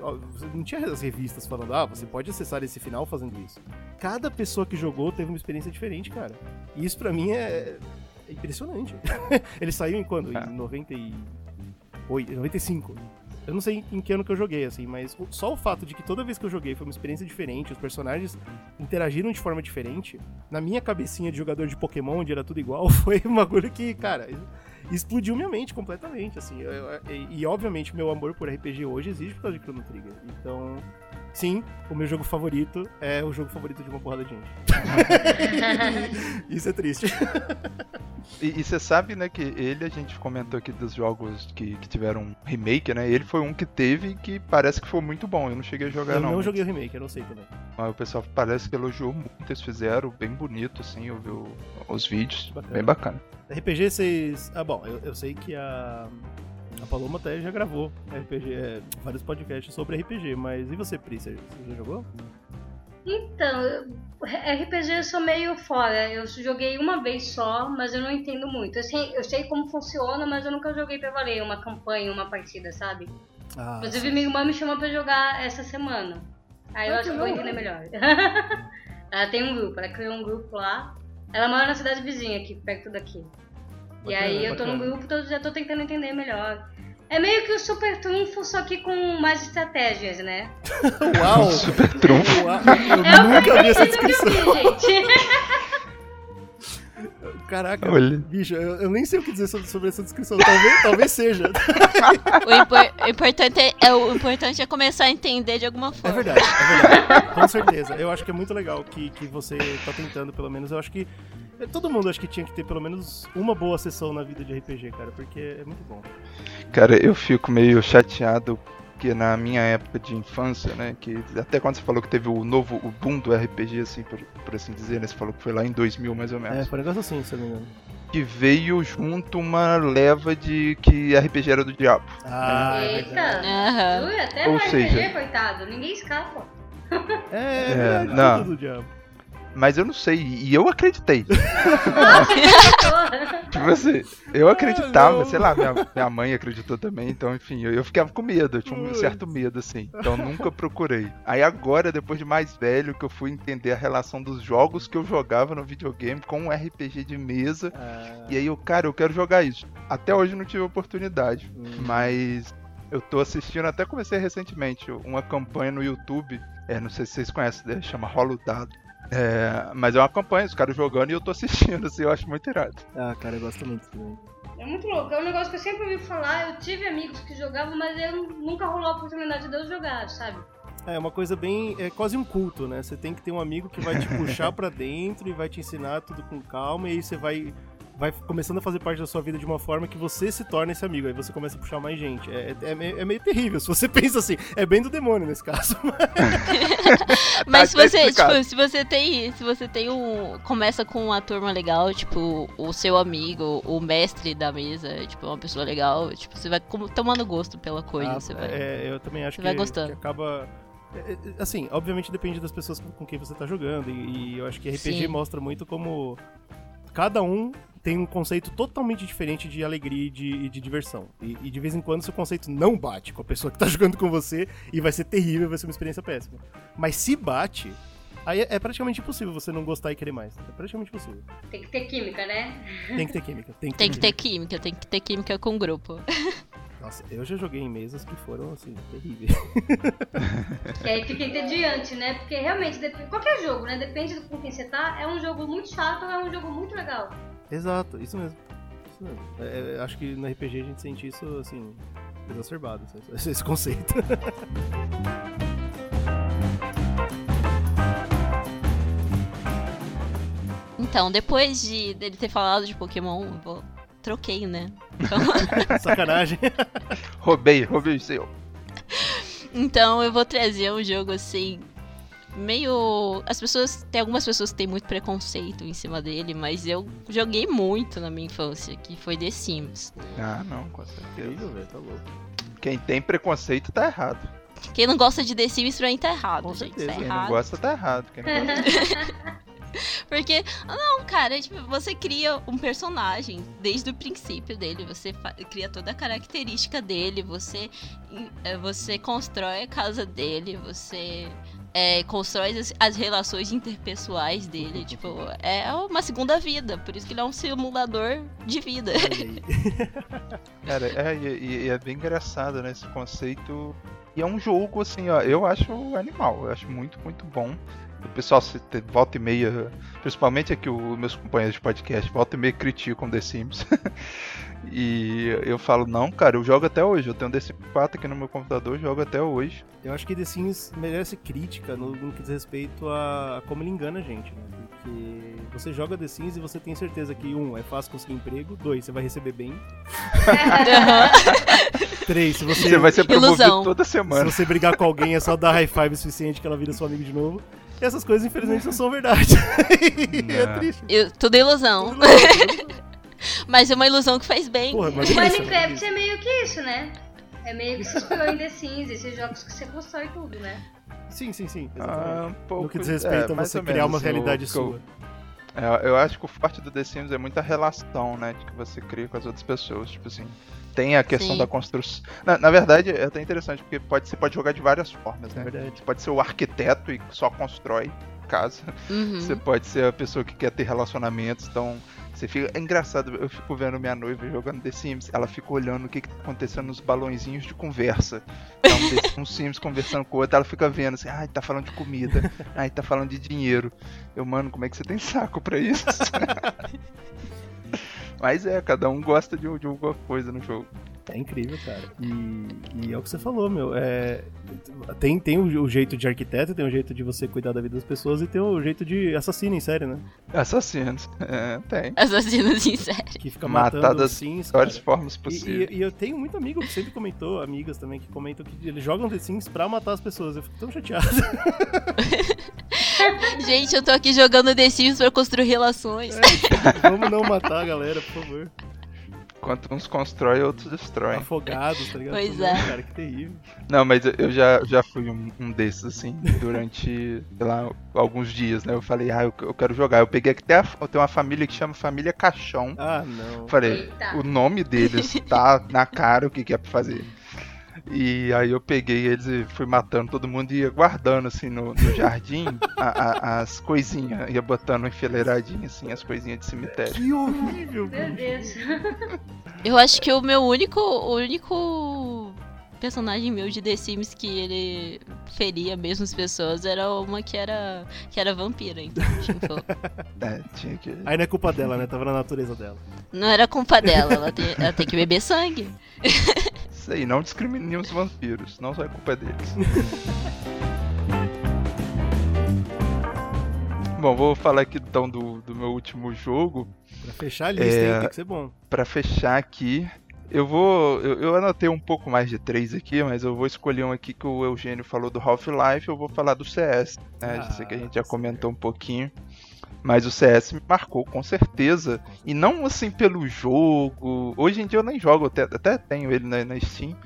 Não tinha as revistas falando, ah, você pode acessar esse final fazendo isso. Cada pessoa que jogou teve uma experiência diferente, cara. E isso pra mim é, é impressionante. ele saiu em quando? Em 98, 95. Eu não sei em que ano que eu joguei, assim, mas só o fato de que toda vez que eu joguei foi uma experiência diferente, os personagens interagiram de forma diferente, na minha cabecinha de jogador de Pokémon, onde era tudo igual, foi um bagulho que, cara, explodiu minha mente completamente, assim. Eu- eu- e, e, obviamente, meu amor por RPG hoje existe por causa de Chrono Trigger. Então, sim, o meu jogo favorito é o jogo favorito de uma porrada de gente. Isso é triste. E você sabe, né, que ele, a gente comentou aqui dos jogos que, que tiveram remake, né? Ele foi um que teve que parece que foi muito bom. Eu não cheguei a jogar, eu não. não joguei o remake, eu não sei também. Mas o pessoal parece que elogiou muito. Eles fizeram bem bonito, assim. Eu vi os vídeos. Bacana. Bem bacana. RPG vocês. Ah, bom, eu, eu sei que a. A Paloma até já gravou RPG, é, vários podcasts sobre RPG, mas e você, Pri? Você já jogou? Então, RPG eu sou meio fora. Eu joguei uma vez só, mas eu não entendo muito. Eu sei, eu sei como funciona, mas eu nunca joguei pra valer uma campanha, uma partida, sabe? Ah, Inclusive, minha irmã me chamou pra jogar essa semana. Aí eu acho que eu vou entender melhor. ela tem um grupo, ela criou um grupo lá. Ela mora na cidade vizinha, aqui, perto daqui. e Bacana, aí eu tô no bacana. grupo, tô, já tô tentando entender melhor. É meio que o super trunfo, só que com mais estratégias, né? Uau! Super trunfo. Uau! Eu É o nunca vi essa parecido que descrição. eu vi, gente. Caraca, Olha. bicho, eu, eu nem sei o que dizer sobre, sobre essa descrição. Talvez, talvez seja. O, impor- o importante é, é- o importante é começar a entender de alguma É forma. verdade, é verdade. Com certeza. Eu acho que é muito legal que, que você tá tentando, pelo menos. Eu acho que. É, Todo mundo acho que tinha que ter pelo menos uma boa sessão na vida de RPG, cara, porque é muito bom. Cara, eu fico meio chateado que na minha época de infância, né, que até quando você falou que teve o novo, o boom do RPG, assim, por, por assim dizer, né, você falou que foi lá em 2000 mais ou É, menos, foi um negócio assim, se eu não me engano. que veio junto uma leva de que RPG era do diabo. Ah, é Eita. Aham. Ui, até Ou RPG, seja- coitado. Ninguém escapa. É, é, É, não. tudo do diabo. Mas eu não sei, e eu acreditei. Tipo assim, eu acreditava, sei lá, minha, minha mãe acreditou também, então enfim, eu, eu ficava com medo, eu tinha um certo medo, assim. Então nunca procurei. Aí agora, depois de mais velho, que eu fui entender a relação dos jogos que eu jogava no videogame com um RPG de mesa. Ah, E aí eu, cara, eu quero jogar isso. Até hoje não tive oportunidade. hum. Mas eu tô assistindo, até comecei recentemente, uma campanha no YouTube. É, não sei se vocês conhecem, né, chama Rolo Dado. É, mas é uma campanha, os caras jogando e eu tô assistindo, assim, eu acho muito irado. Ah, cara, eu gosto muito também. É muito louco. É um negócio que eu sempre ouvi falar. Eu tive amigos que jogavam, mas eu nunca rolou a oportunidade de eu jogar, sabe? É uma coisa bem. É quase um culto, né? Você tem que ter um amigo que vai te puxar pra dentro e vai te ensinar tudo com calma, e aí você vai vai começando a fazer parte da sua vida de uma forma que você se torna esse amigo. Aí você começa a puxar mais gente. É, é, é meio, é meio terrível. Se você pensa assim, é bem do demônio nesse caso. Mas se Tá você, explicado. tipo, se você tem. Se você tem um. Começa com uma turma legal, tipo, o seu amigo, o mestre da mesa, é, tipo, uma pessoa legal, tipo, você vai tomando gosto pela coisa. Ah, você vai... é, eu também acho você que, vai gostando. que acaba. é, é, Assim, obviamente depende das pessoas com com quem você tá jogando. E, e eu acho que RPG Sim. mostra muito como cada um tem um conceito totalmente diferente de alegria e de, de diversão. E, e de vez em quando seu conceito não bate com a pessoa que tá jogando com você e vai ser terrível, vai ser uma experiência péssima. Mas se bate, aí é, é praticamente impossível você não gostar e querer mais. É praticamente impossível. Tem que ter química, né? Tem que ter química. Tem que, Tem que ter química, tem que ter química com o grupo. Nossa, eu já joguei em mesas que foram, assim, terríveis. E aí fica entediante, né? Porque realmente, qualquer jogo, né? Depende com quem você tá, é um jogo muito chato ou é um jogo muito legal. Exato, isso mesmo. Isso mesmo. É, é, acho que no RPG a gente sente isso, assim, exacerbado, esse, esse conceito. Então, depois de dele ter falado de Pokémon, eu vou... troquei, né? Então, Sacanagem. Roubei, roubei o seu. então eu vou trazer um jogo assim. Meio. As pessoas. Tem algumas pessoas que têm muito preconceito em cima dele, mas eu joguei muito na minha infância, que foi The Sims. Ah, não, com certeza. Velho, tá louco. Quem tem preconceito tá errado. Quem não gosta de The Sims pra mim tá errado, Com gente. certeza. Tá Quem não gosta tá errado. Quem não gosta... Porque, não, cara, tipo, você cria um personagem desde o princípio dele, você cria toda a característica dele, você, eh, você constrói a casa dele, você eh, constrói as, as relações interpessoais dele, tipo, é uma segunda vida, por isso que ele é um simulador de vida. Cara, é, e, e é bem engraçado, né, esse conceito. E é um jogo, assim, ó, eu acho animal, eu acho muito, muito bom. O pessoal se te- volta e meia, principalmente aqui os meus companheiros de podcast, volta e meia criticam The Sims. e eu falo, não, cara, eu jogo até hoje. Eu tenho um The Sims 4 aqui no meu computador, eu jogo até hoje. Eu acho que The Sims merece crítica no, no que diz respeito a como ele engana a gente, né? Porque você joga The Sims e você tem certeza que, um, é fácil conseguir emprego, dois, você vai receber bem, três, se você, Você vai ser promovido Ilusão. toda se semana. você brigar com alguém é só dar high five o suficiente que ela vira seu amigo de novo. E essas coisas, infelizmente, não são verdade. é Não. triste. Eu- tudo é ilusão, mas é uma ilusão que faz bem. Porra, mas Minecraft é meio que isso, né? É meio que se inspirou em The Sims, esses jogos que você constrói tudo, né? Sim, sim, sim. Ah, um pouco, no que diz respeito é, a você criar uma realidade eu- sua. É, eu acho que o forte do The Sims é muita relação, né? De que você cria com as outras pessoas. Tipo assim, tem a questão Sim. da construção. Na, na verdade, é até interessante, porque pode, você pode jogar de várias formas, É né? verdade. Você pode ser o arquiteto e só constrói casa. Uhum. Você pode ser a pessoa que quer ter relacionamentos. Então, você fica. É engraçado, eu fico vendo minha noiva jogando The Sims. Ela fica olhando o que, que tá acontecendo nos balõezinhos de conversa. Então, um Sims conversando com o outro, ela fica vendo assim, ai, tá falando de comida, ai, tá falando de dinheiro. Eu, mano, como é que você tem saco pra isso? Mas é, cada um gosta de, de alguma coisa no jogo. É incrível, cara. E, e é o que você falou, meu. É, tem tem o, o jeito de arquiteto, tem o jeito de você cuidar da vida das pessoas e tem o jeito de assassino em série, né? Assassinos, é, tem. Assassinos em série. Que fica matando das Sims, cara. Melhores formas E, possíveis. e- e eu tenho muito amigo que sempre comentou, amigas também, que comentam que eles jogam The Sims pra matar as pessoas. Eu fico tão chateado. Gente, eu tô aqui jogando The Sims pra construir relações. Vamos não matar a galera, por favor. Enquanto uns constroem, outros destroem. Afogados, tá ligado? Pois Não, é. Cara, que terrível. Não, mas eu- já, já fui um, um desses, assim, durante, sei lá, alguns dias, né? Eu falei, ah, eu, eu quero jogar. Eu peguei até a, eu tenho uma família que chama Família Caixão. Ah, não. Falei, Eita. o nome deles tá na cara o que, que é pra fazer. E aí eu peguei eles e fui matando todo mundo e ia guardando assim no, no jardim a- a- as coisinhas. Ia botando enfileiradinho assim as coisinhas de cemitério. Que horrível, Meu. Deus. Eu acho que o meu único. O único personagem meu de The Sims que ele feria mesmo as pessoas era uma que era. que era vampira, então. tipo, É, tinha que. Aí não é culpa dela, né? Tava na natureza dela. não era culpa dela, ela tem, ela tem que beber sangue. Isso aí, não discrimine os vampiros, não só é culpa deles. Bom, vou falar aqui então do, do meu último jogo. Pra fechar a lista, É. hein? Tem que ser bom. Pra fechar aqui, eu vou. Eu, eu anotei um pouco mais de três aqui, mas eu vou escolher um aqui que o Eugênio falou do Half-Life, eu vou falar do CS. Né? Ah, sei que a gente já comentou um pouquinho. Mas o CS me marcou com certeza. E não assim pelo jogo. Hoje em dia eu nem jogo, até, até tenho ele na, na Steam.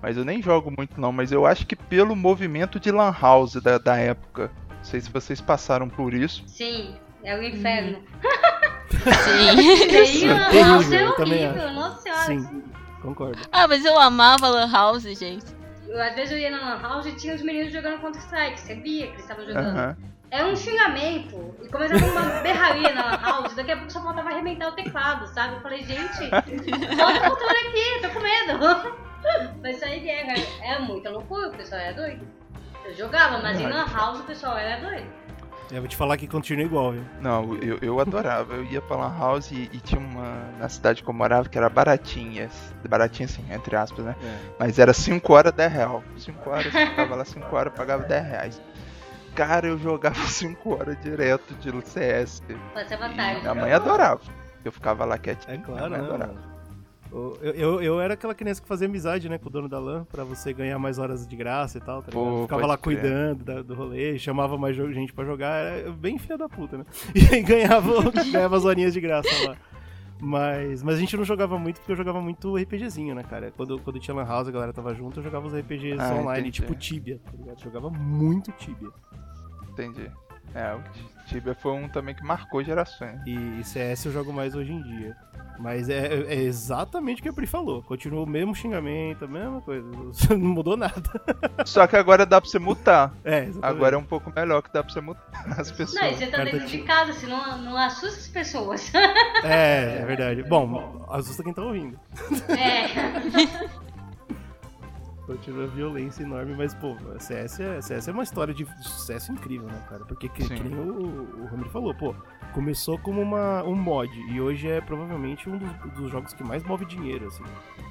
Mas eu nem jogo muito não. Mas eu acho que pelo movimento de Lan House da, da época. Não sei se vocês passaram por isso. Sim, é o inferno. Sim. E aí, é Lan terrível, House é eu também horrível, nossa senhora. Sim, concordo. ah, mas eu amava Lan House, gente. Eu, às vezes eu ia na Lan House e tinha os meninos jogando Counter-Strike, você via que eles estavam jogando. Aham. É um xingamento. E começava uma berraria na Lan House, daqui a pouco só faltava arrebentar o teclado, sabe? Eu falei, gente, solta o controle aqui, tô com medo. Vai sair guerra. É muita loucura, o pessoal era doido. Eu jogava, mas em Lan House o pessoal era doido. Eu vou te falar que continua igual, viu? Não, eu, eu adorava. Eu ia pra Lan House e, e tinha uma na cidade que eu morava que era baratinha. Baratinha assim, entre aspas, né? Mas era 5 horas 10 real. 5 horas, eu ficava lá 5 horas, pagava 10 reais. Cara, eu jogava 5 horas direto de CS. Passava E tarde. minha mãe adorava. Eu ficava lá quietinho. É minha claro, mãe né? adorava. mano? Eu, eu, eu era aquela criança que fazia amizade, né, com o dono da LAN, pra você ganhar mais horas de graça e tal, tá ligado? Pô, Ficava lá cuidando da- do rolê, chamava mais gente pra jogar, era bem filha da puta, né? E aí ganhava, ganhava as horinhas de graça lá. Mas, mas a gente não jogava muito porque eu jogava muito RPGzinho, né, cara? Quando, quando tinha Lan House, a galera tava junto, eu jogava os RPGs Ah, online, entendi. tipo Tibia, tá ligado? Jogava muito Tibia. Entendi. É, o Tibia foi um também que marcou gerações. E CS eu jogo mais hoje em dia. Mas é, é exatamente o que a Pri falou. Continua o mesmo xingamento, a mesma coisa. Não mudou nada. Só que agora dá pra você mutar. É, exatamente. Agora é um pouco melhor que dá pra você mutar as pessoas. Não, e você tá dentro tá de casa, senão não assusta as pessoas. É, é verdade. Bom, assusta quem tá ouvindo. É. Continua a violência enorme, mas, pô, CS é, CS é uma história de sucesso incrível, né, cara? Porque, que, que nem o, o Ramiro falou, pô, começou como uma, um mod e hoje é provavelmente um dos, dos jogos que mais move dinheiro, assim.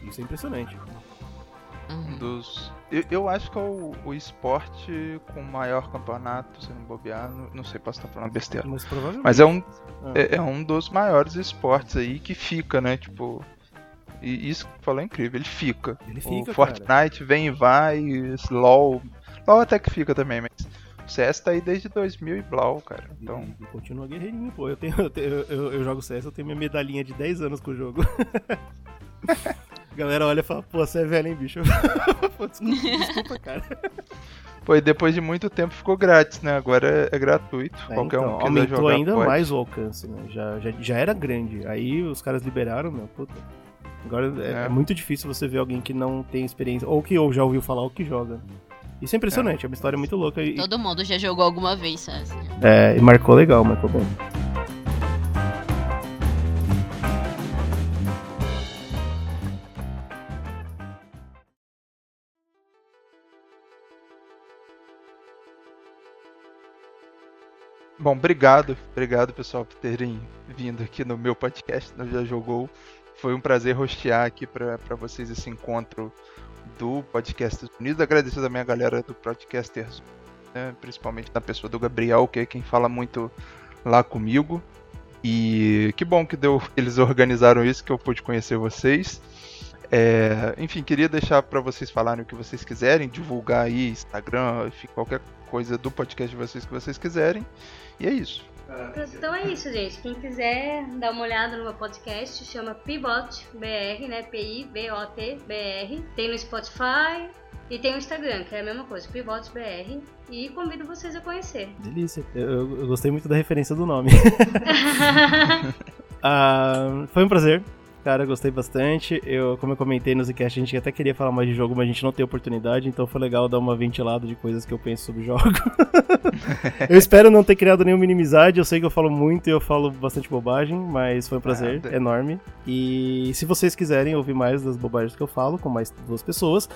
Isso é impressionante. Um Uhum. dos. Eu, eu acho que é o, o esporte com maior campeonato, se não bobear. Não, não sei, posso estar falando besteira. Mas provavelmente. Mas é um, Ah. é, é um dos maiores esportes aí que fica, né? Tipo. E isso que falou é incrível, ele fica. Ele fica, o Fortnite vem e vai, LOL. LOL até que fica também, mas. O CS tá aí desde 2000 e Blau, cara. Então. E, e continua guerreirinho, pô. Eu, tenho, eu, tenho- eu, eu- jogo CS, eu tenho minha medalhinha de 10 anos com o jogo. A galera olha e fala, pô, você é velho, hein, bicho? Pô, desculpa, desculpa, cara. Pô, e depois de muito tempo ficou grátis, né? Agora é, é gratuito. É, Qualquer então, um que aumentou jogar ainda pode. mais o alcance, né? Já, já, já era grande. Aí os caras liberaram, meu, puta. Agora é, É. é muito difícil você ver alguém que não tem experiência, ou que ou já ouviu falar ou que joga. Isso é impressionante, é, uma história muito louca e, Todo mundo já jogou alguma vez, sabe? é, e marcou legal, marcou bem. Bom, obrigado. Obrigado, pessoal, por terem vindo aqui no meu podcast, no Já Jogou. Foi um prazer hostear aqui pra vocês esse encontro do Podcasters Unidos. Agradecer também a galera do Podcasters, né, principalmente na pessoa do Gabriel, que é quem fala muito lá comigo. E que bom que deu, eles organizaram isso, que eu pude conhecer vocês. É, enfim, queria deixar para vocês falarem o que vocês quiserem, divulgar aí Instagram, enfim, qualquer coisa do podcast de vocês que vocês quiserem. E é isso. Então é isso, gente. Quem quiser dar uma olhada no meu podcast, chama Pivot BR, né? P-I-V-O-T BR. Tem no Spotify e tem no Instagram, que é a mesma coisa, Pivot BR. E convido vocês a conhecer. Delícia. Eu, eu- eu gostei muito da referência do nome. Ah, foi um prazer. Cara, eu gostei bastante. Eu, como eu comentei no Zcast, a gente até queria falar mais de jogo, mas a gente não tem oportunidade, então foi legal dar uma ventilada de coisas que eu penso sobre jogo. eu espero não ter criado nenhuma inimizade. Eu sei que eu falo muito e eu falo bastante bobagem, mas foi um prazer Nada. enorme. E se vocês quiserem ouvir mais das bobagens que eu falo, com mais duas pessoas,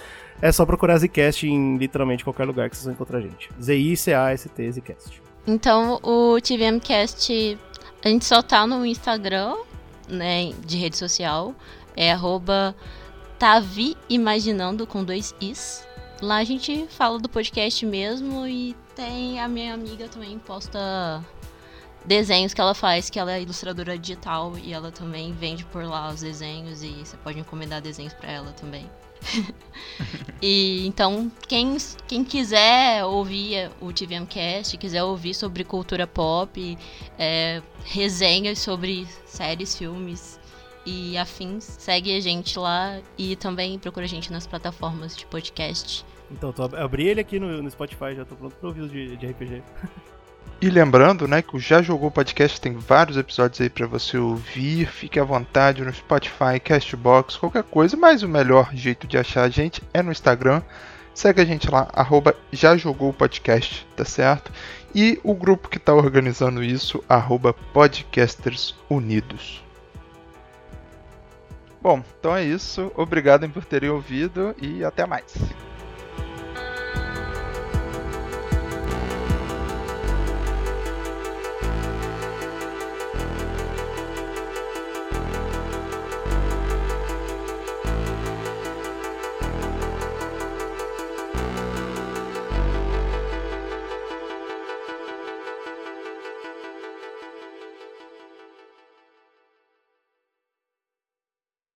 é só procurar Zcast em literalmente qualquer lugar que vocês vão encontrar a gente. Z-I-C-A-S-T Zcast. Então, o TVMcast, a gente só tá no Instagram, né, de rede social, é arroba com dois is. Lá a gente fala do podcast mesmo e tem a minha amiga também posta desenhos que ela faz, que ela é ilustradora digital e ela também vende por lá os desenhos e você pode encomendar desenhos para ela também. e então, quem, quem quiser ouvir o TVMcast, quiser ouvir sobre cultura pop, é, resenhas sobre séries, filmes e afins, segue a gente lá e também procura a gente nas plataformas de podcast. Então, tô, abri ele aqui no, no Spotify, já tô pronto para ouvir de, de RPG. E lembrando, né, que o Já Jogou Podcast tem vários episódios aí para você ouvir. Fique à vontade no Spotify, Castbox, qualquer coisa, mas o melhor jeito de achar a gente é no Instagram. Segue a gente lá, arroba Já Jogou Podcast, tá certo? E o grupo que está organizando isso, arroba Podcasters Unidos. Bom, então é isso. Obrigado por terem ouvido e até mais.